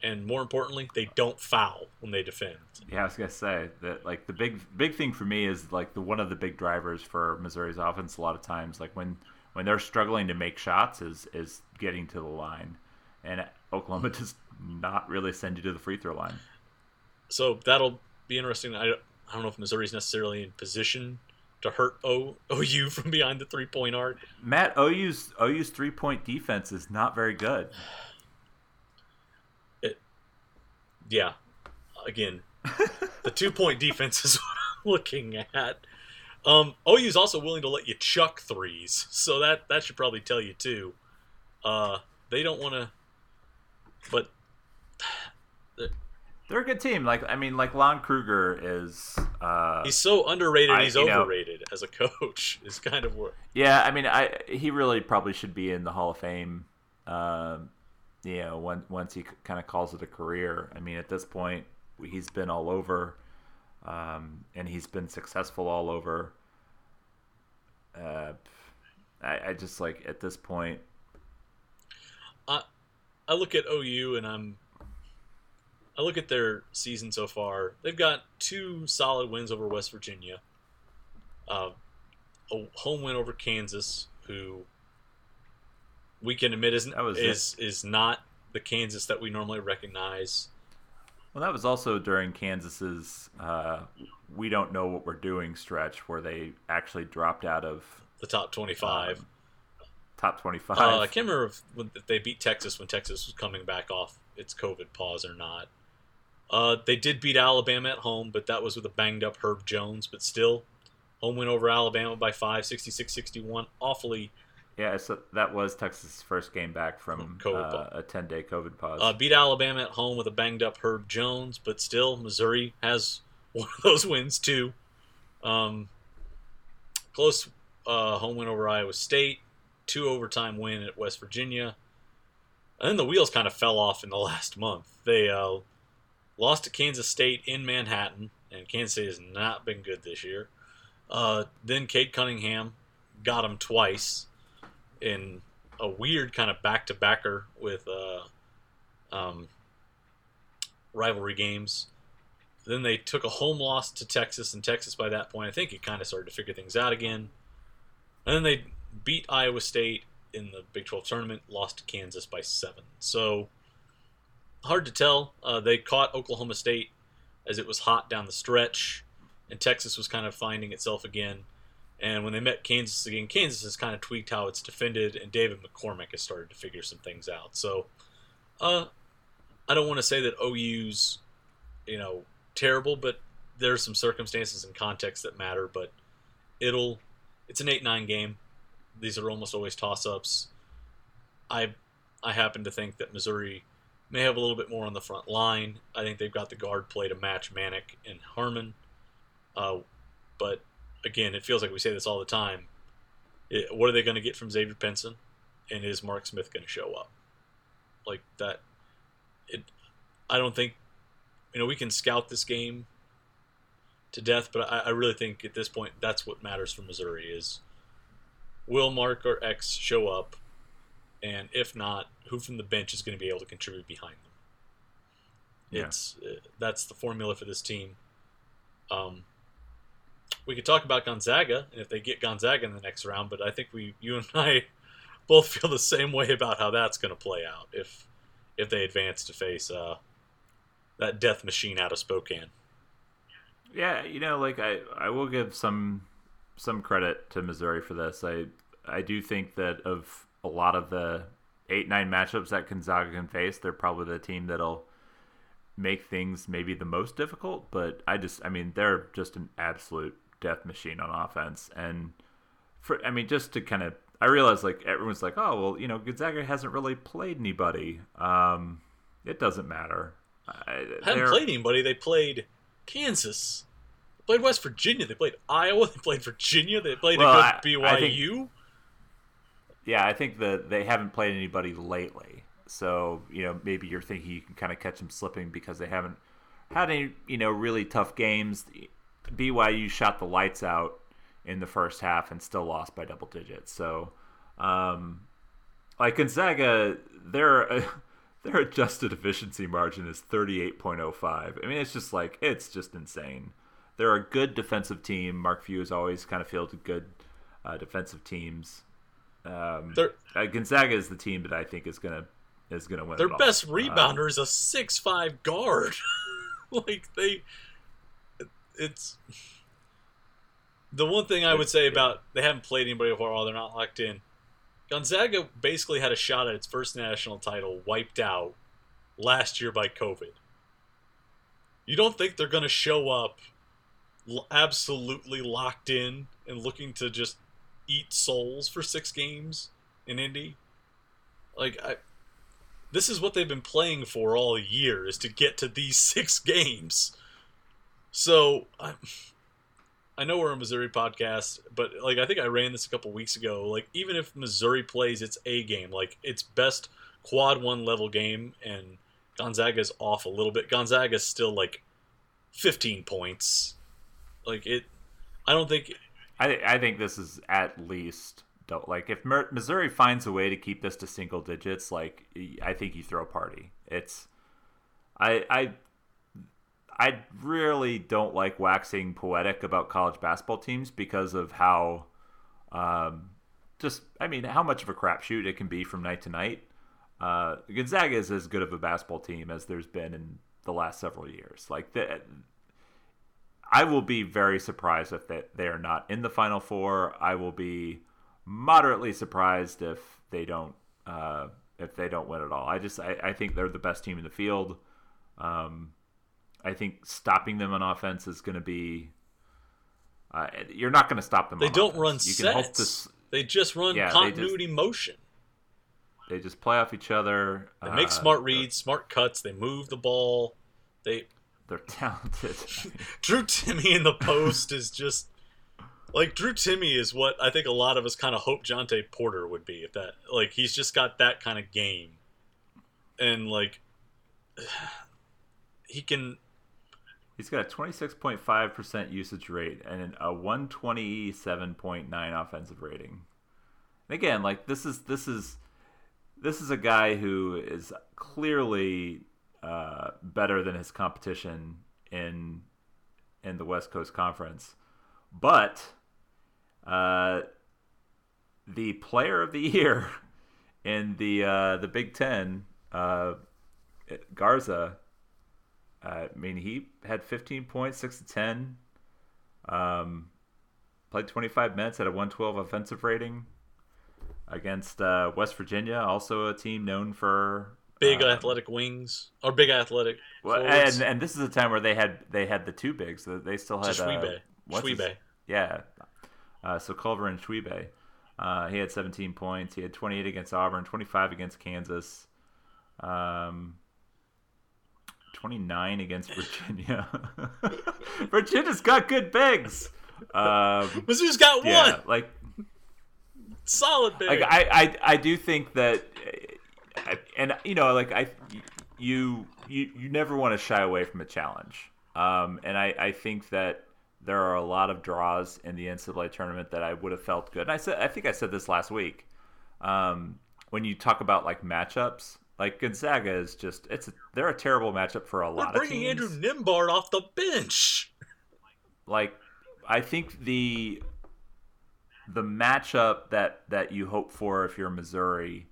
And more importantly, they don't foul when they defend. Yeah, I was gonna say that like the big big thing for me is like the one of the big drivers for Missouri's offense. A lot of times, like when when they're struggling to make shots, is is getting to the line, and Oklahoma *laughs* does not really send you to the free throw line. So that'll be interesting. I, I don't know if Missouri's necessarily in position to hurt o, OU from behind the three point arc. Matt OU's OU's three point defense is not very good. *sighs* It, Yeah, again, *laughs* the two point defense is *laughs* what I'm looking at. Um, OU's also willing to let you chuck threes, so that that should probably tell you too. Uh, they don't want to, but *sighs* They're a good team. Like I mean, like Lon Kruger is. Uh, he's so underrated. I- he's you know- overrated as a coach. *laughs* Is kind of where Yeah, I mean, I he really probably should be in the Hall of Fame. Um, you know, when, once he kind of calls it a career. I mean, at this point, he's been all over, um, and he's been successful all over. Uh, I, I just like at this point. I I look at OU and I'm I look at their season so far. They've got two solid wins over West Virginia. Uh, a home win over Kansas, who we can admit was is is not the Kansas that we normally recognize. Well, that was also during Kansas's uh, "we don't know what we're doing" stretch, where they actually dropped out of the top twenty-five. Um, top twenty-five. Uh, I can't remember if, if, they beat Texas when Texas was coming back off its COVID pause or not. Uh, they did beat Alabama at home, but that was with a banged up Herb Jones. But still, home win over Alabama by five, 66-61. Awfully yeah, so that was Texas' first game back from uh, a 10 day COVID pause. Uh, beat Alabama at home with a banged up Herb Jones, but still, Missouri has *laughs* one of those wins too. Um, close uh, home win over Iowa State, two overtime win at West Virginia. And then the wheels kind of fell off in the *laughs* last month. They uh, lost to Kansas State in Manhattan, and Kansas State has not been good this year. Uh, then Cade Cunningham got them twice in a weird kind of back to backer with uh, um, rivalry games. Then they took a home loss to Texas, and Texas by that point, I think it kind of started to figure things out again. And then they beat Iowa State in the Big 12 tournament, lost to Kansas by seven. So hard to tell. Uh, they caught Oklahoma State as it was hot down the stretch, and Texas was kind of finding itself again. And when they met Kansas again, Kansas has kind of tweaked how it's defended, and David McCormack has started to figure some things out. So, uh, I don't want to say that OU's, you know, terrible, but there's some circumstances and context that matter. But it'll, it's an eight-nine game. These are almost always toss-ups. I, I happen to think that Missouri may have a little bit more on the front line. I think they've got the guard play to match Manek and Harmon. Uh, but again, it feels like we say this all the time. It, what are they going to get from Xavier Pinson? And is Mark Smith going to show up? Like that. It. I don't think. You know, we can scout this game to death, but I, I really think at this point that's what matters for Missouri is will Mark or X show up, and if not, who from the bench is going to be able to contribute behind them? Yeah. It's uh, that's the formula for this team. Um, we could talk about Gonzaga and if they get Gonzaga in the next round, but I think we, you and I, *laughs* both feel the same way about how that's going to play out if if they advance to face uh, that death machine out of Spokane. Yeah, you know, like I, I will give some some credit to Missouri for this. I I do think that of a lot of the eight nine matchups that Gonzaga can face, they're probably the team that'll make things maybe the most difficult. But I just, I mean, they're just an absolute death machine on offense. And for I mean, just to kind of I realize like everyone's like, oh well, you know, Gonzaga hasn't really played anybody. Um, it doesn't matter. I, haven't played anybody. They played Kansas. They played West Virginia. They played Iowa. *laughs* They played Virginia. They played well, good BYU. I think, yeah, I think that they haven't played anybody lately. So you know, maybe you're thinking you can kind of catch them slipping because they haven't had any you know really tough games. BYU shot the lights out in the first half and still lost by double digits. So, um, like Gonzaga, their uh, *laughs* their adjusted efficiency margin is 38.05. I mean, it's just like it's just insane. They're a good defensive team. Mark Few has always kind of fielded good uh, defensive teams. Um, uh, Gonzaga is the team that I think is gonna is gonna win. Their best rebounder is a six five guard. *laughs* like they it's the one thing I would say about they haven't played anybody before while they're not locked in. Gonzaga basically had a shot at its first national title wiped out last year by COVID. You don't think they're going to show up absolutely locked in and looking to just eat souls for six games in Indy? Like, I, this is what they've been playing for all year is to get to these *laughs* six games. So I, I know we're a Missouri podcast, but like I think I ran this a couple weeks ago. Like even if Missouri plays its A game, like its best quad one level game, and Gonzaga's off a little bit, Gonzaga's still like 15 points. Like it, I don't think. I I think this is at least like if Missouri finds a way to keep this to single digits, like I think you throw a party. It's I I I really don't like waxing poetic about college basketball teams because of how, um, just I mean, how much of a crapshoot it can be from night to night. Uh, Gonzaga is as good of a basketball team as there's been in the last several years. Like the, I will be very surprised if they, they are not in the Final Four. I will be moderately surprised if they don't uh, if they don't win at all. I just I, I think they're the best team in the field. Um, I think stopping them on offense is going to be. Uh, you're not going to stop them. They don't offense. run you sets. Can hope they just run Yeah, continuity motion. they just play off each other. They make Uh, smart reads, smart cuts. They move the ball. They They're, talented. *laughs* Drew Timme in the post is just like Drew Timme is what I think a lot of us kind of hope Jontay Porter would be. If that like he's just got that kind of game, and like *sighs* he can He's got a 26.5% usage rate and a 127.9 offensive rating. And again, like this is this is this is a guy who is clearly uh, better than his competition in in the West Coast Conference, but uh, the Player of the *laughs* Year in the uh, the Big Ten, uh, Garza. Uh, I mean, he had 15 points, six to ten. Um, played 25 minutes, at a 112 offensive rating against West Virginia, also a team known for big uh, athletic wings or big athletic. Well, and, and this is a time where they had they had the two bigs. They- They still had uh, Tshiebwe. what's Tshiebwe. Yeah. Uh, so Culver and Tshiebwe. Uh, he had 17 points. He had 28 against Auburn, 25 against Kansas, um, 29 against *laughs* Virginia. *laughs* Virginia's got good bigs. Um, *laughs* Mizzou's got yeah, one like solid big. like I, I I do think that and you know like I you you you never want to shy away from a challenge. Um and I I think that there are a lot of draws in the NCAA tournament that I would have felt good. And I said I think I said this last week. Um when you talk about like matchups like Gonzaga is just it's a, they're a terrible matchup for a We're lot of bringing teams. Andrew Nembhard off the bench. like I think the the matchup that that you hope for if you're Missouri,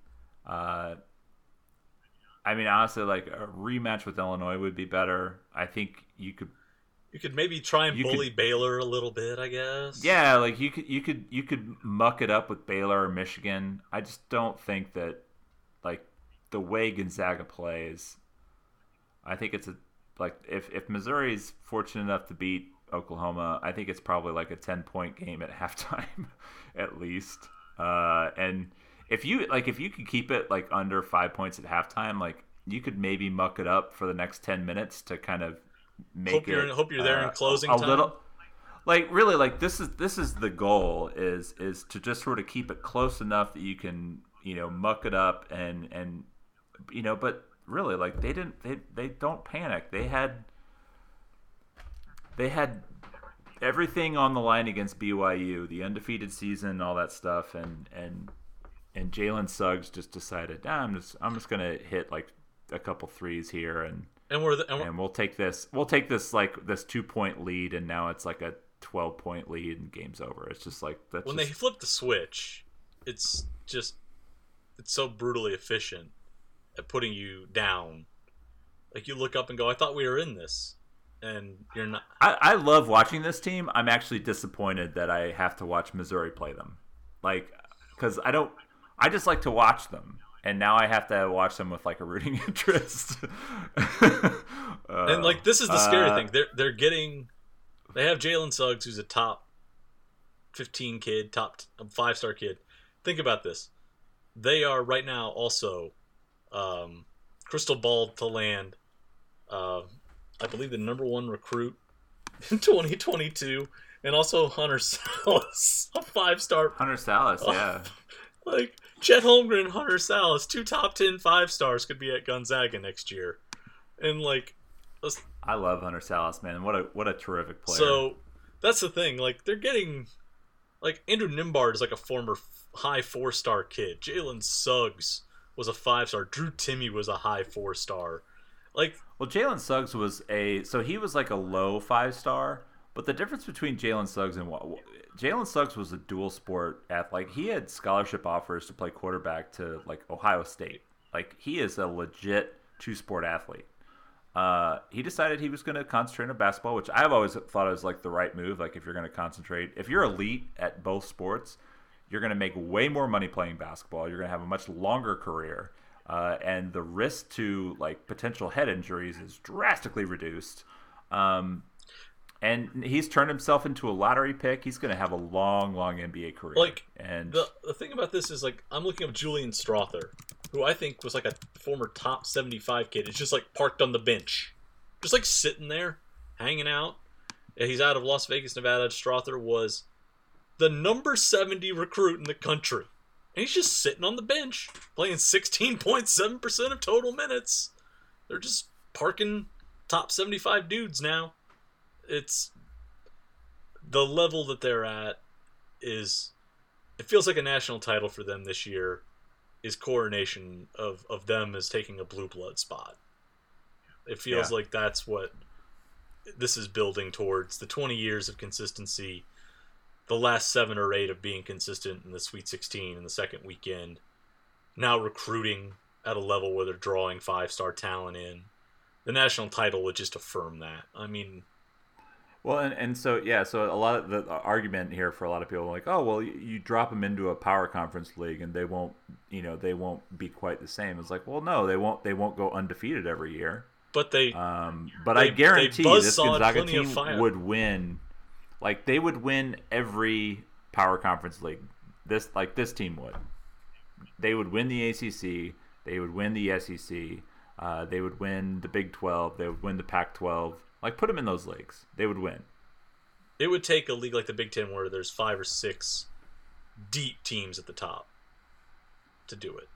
uh, I mean honestly, like a rematch with Illinois would be better. I think you could, You could maybe try and You could- bully Baylor a little bit, I guess. yeah, like you could you could you could muck it up with Baylor or Michigan. I just don't think that like the way Gonzaga plays. I think it's a like if if Missouri's fortunate enough to beat Oklahoma, I think it's probably like a ten point game at *laughs* halftime, at least. Uh, and if you like, if you could keep it like under five points at halftime, like you could maybe muck it up for the next ten minutes to kind of make Hope it. you're- hope you're there in uh, closing a, time. little. Like really, like this is this is the goal is is to just sort of keep it close enough that you can you know muck it up and and you know but really like they didn't they they don't panic they had they had everything on the line against BYU, the undefeated season, all that stuff, and and and Jalen Suggs just decided, nah, I'm just I'm just gonna hit like a couple threes here, and And we're, the, and we're and we'll take this we'll take this like this two point lead, and now it's like a twelve point lead, and game's over. It's just like that's when just, they flip the switch, it's just it's so brutally efficient at putting you down. Like you look up and go, "I thought we were in this," and you're not. I, I love watching this team. I'm actually disappointed that I have to watch Missouri play them, like because I don't. I just like to watch them, and now I have to watch them with like a rooting *laughs* interest. And like this is the scary Uh, thing. They're they're getting. They have Jalen Suggs, who's a top fifteen kid, top five star kid. Think about this. They are right now also um, crystal ball to land. Uh, I believe the number one recruit in *laughs* 2022, and also Hunter Sallis, *laughs* a five star Hunter Sallis, yeah. like Chet Holmgren Hunter Sallis, two top 10 five stars could be at Gonzaga next year. And like I love Hunter Sallis, man. What a what a terrific player. so that's the thing, like they're getting like Andrew Nembhard is like a former high four star kid. Jalen Suggs was a five star. Drew Timmy was a high four star. Like Well, Jalen Suggs was a so he was like a low five star, but the difference between Jalen Suggs and Jalen Suggs was a dual sport athlete. He had scholarship offers to play quarterback to like Ohio State. Like he is a legit two sport athlete. uh, he decided he was going to concentrate on basketball, which I've always thought was like the right move. Like if you're going to concentrate, if you're elite at both sports, you're going to make way more money playing basketball. You're going to have a much longer career, uh, and the risk to like potential head injuries is drastically reduced. Um, and he's turned himself into a lottery pick. He's going to have a long, long NBA career. Like, and the the thing about this is like I'm looking up Julian Strawther, who I think was like a former top 75 kid. It's just like parked on the bench, just like sitting there, hanging out. He's out of Las Vegas, Nevada. Strawther was the number 70 recruit in the country, and he's just sitting on the bench playing 16.7 percent of total minutes. They're just parking top 75 dudes now it's the level that they're at is it feels like a national title for them this year is coronation of, of them as taking a blue blood spot. It feels Yeah. like that's what this is building towards the 20 years of consistency, the last seven or eight of being consistent in the Sweet 16 in the second weekend, now recruiting at a level where they're drawing five star talent in. The national title would just affirm that. I mean, Well, and, and so yeah, so a lot of the argument here for a lot of people like, oh, well, you, you drop them into a power conference league and they won't, you know, they won't be quite the same. It's like, well, no, they won't. They won't go undefeated every year. but they Um, but They- I guarantee this Gonzaga team would win. Like they would win every power conference league. This like this team would. They would win the ACC. They would win the SEC. Uh, they would win the Big Twelve. They would win the Pac twelve. Like put them in those leagues. They would win. it would take a league like the Big Ten where there's five or six deep teams at the top to do it.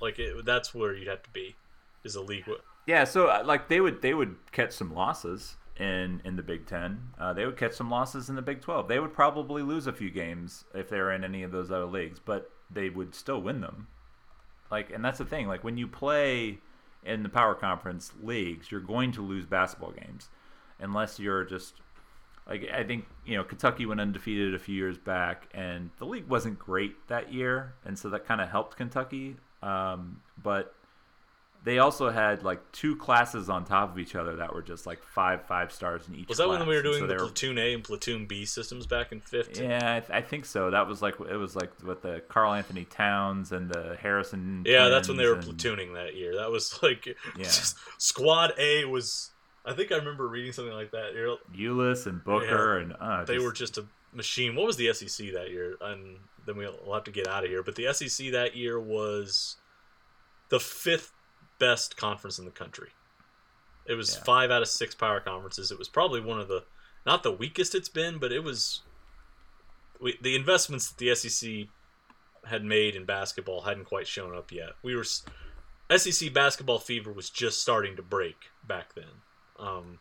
Like it, that's where you'd have to be. Is a league. where- Yeah, so uh, like they would they would catch some losses in in the Big Ten. Uh, they would catch some losses in the Big Twelve. They would probably lose a few games if they were in any of those other leagues, but they would still win them. Like, and that's the thing. Like when you play in the power conference leagues, you're going to lose basketball games, unless you're just like I think you know Kentucky went undefeated a few years back, and the league wasn't great that year, and so that kind of helped Kentucky. Um, but they also had like two classes on top of each other that were just like five five stars in each. Was that when we were doing so the were- platoon A and platoon B systems back in fifth? Yeah, I, th- I think so. That was like it was like with the Karl-Anthony Towns and the Harrison. Yeah, that's when they were and- platooning that year. That was *laughs* like Yeah. just- squad A was. I think I remember reading something like that. Ulis and Booker and uh, They just- were just a machine. What was the SEC that year? And then we'll have to get out of here. But the SEC that year was the fifth best conference in the country. It was Yeah. five out of six power conferences. It was probably one of the not the weakest it's been, but it was we, the investments that the SEC had made in basketball hadn't quite shown up yet. We were SEC basketball fever was just starting to break back then. Um,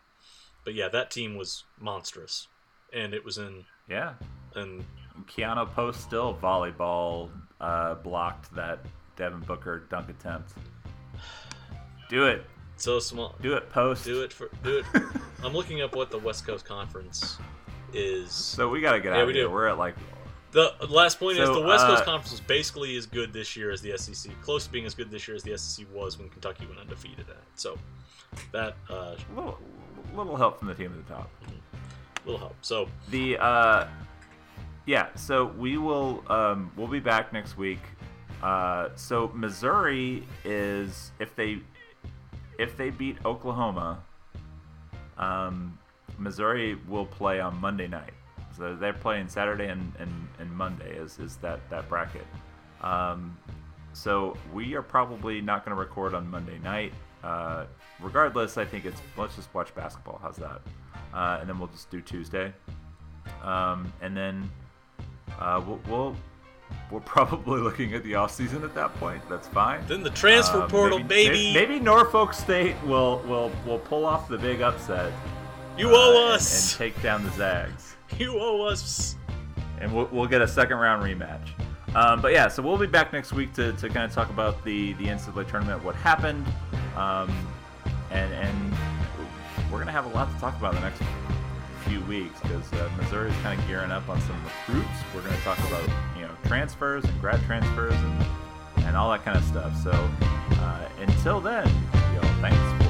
but yeah, that team was monstrous, and it was in yeah. and Keanau Post still volleyball uh, blocked that Devin Booker dunk attempt. Do it, so small. do it, Post. Do it for do it. *laughs* I'm looking up what the West Coast Conference is. So we gotta get Yeah, out we of here. do. We're at like The last point is the West Coast uh, Conference is basically as good this year as the SEC, close to being as good this year as the SEC was when Kentucky went undefeated at. it. So that uh, a little, little help from the team at the top. will help. So The uh, yeah. So we will um, we'll be back next week. Uh, so Missouri is if they if they beat Oklahoma, um, Missouri will play on Monday night. So they're playing Saturday and, and, and Monday is, is that, that bracket. Um, so we are probably not going to record on Monday night. Uh, regardless, I think it's let's just watch basketball. How's that? Uh, and then we'll just do Tuesday. Um, and then uh, we'll, we'll we're probably looking at the off season at that point. That's fine. then the transfer Um, portal, maybe, baby. may- Maybe Norfolk State will will will pull off the big upset. you uh, owe and- us. and, take down the Zags, *laughs* you owe us. and we'll, we'll get a second round rematch. Um, but yeah, so we'll be back next week to, to kind of talk about the the NCAA tournament, what happened, um, and and we're gonna have a lot to talk about the next few weeks because uh, Missouri is kind of gearing up on some recruits. We're gonna talk about you know transfers and grad transfers and and all that kind of stuff. So uh, until then, you know, thanks.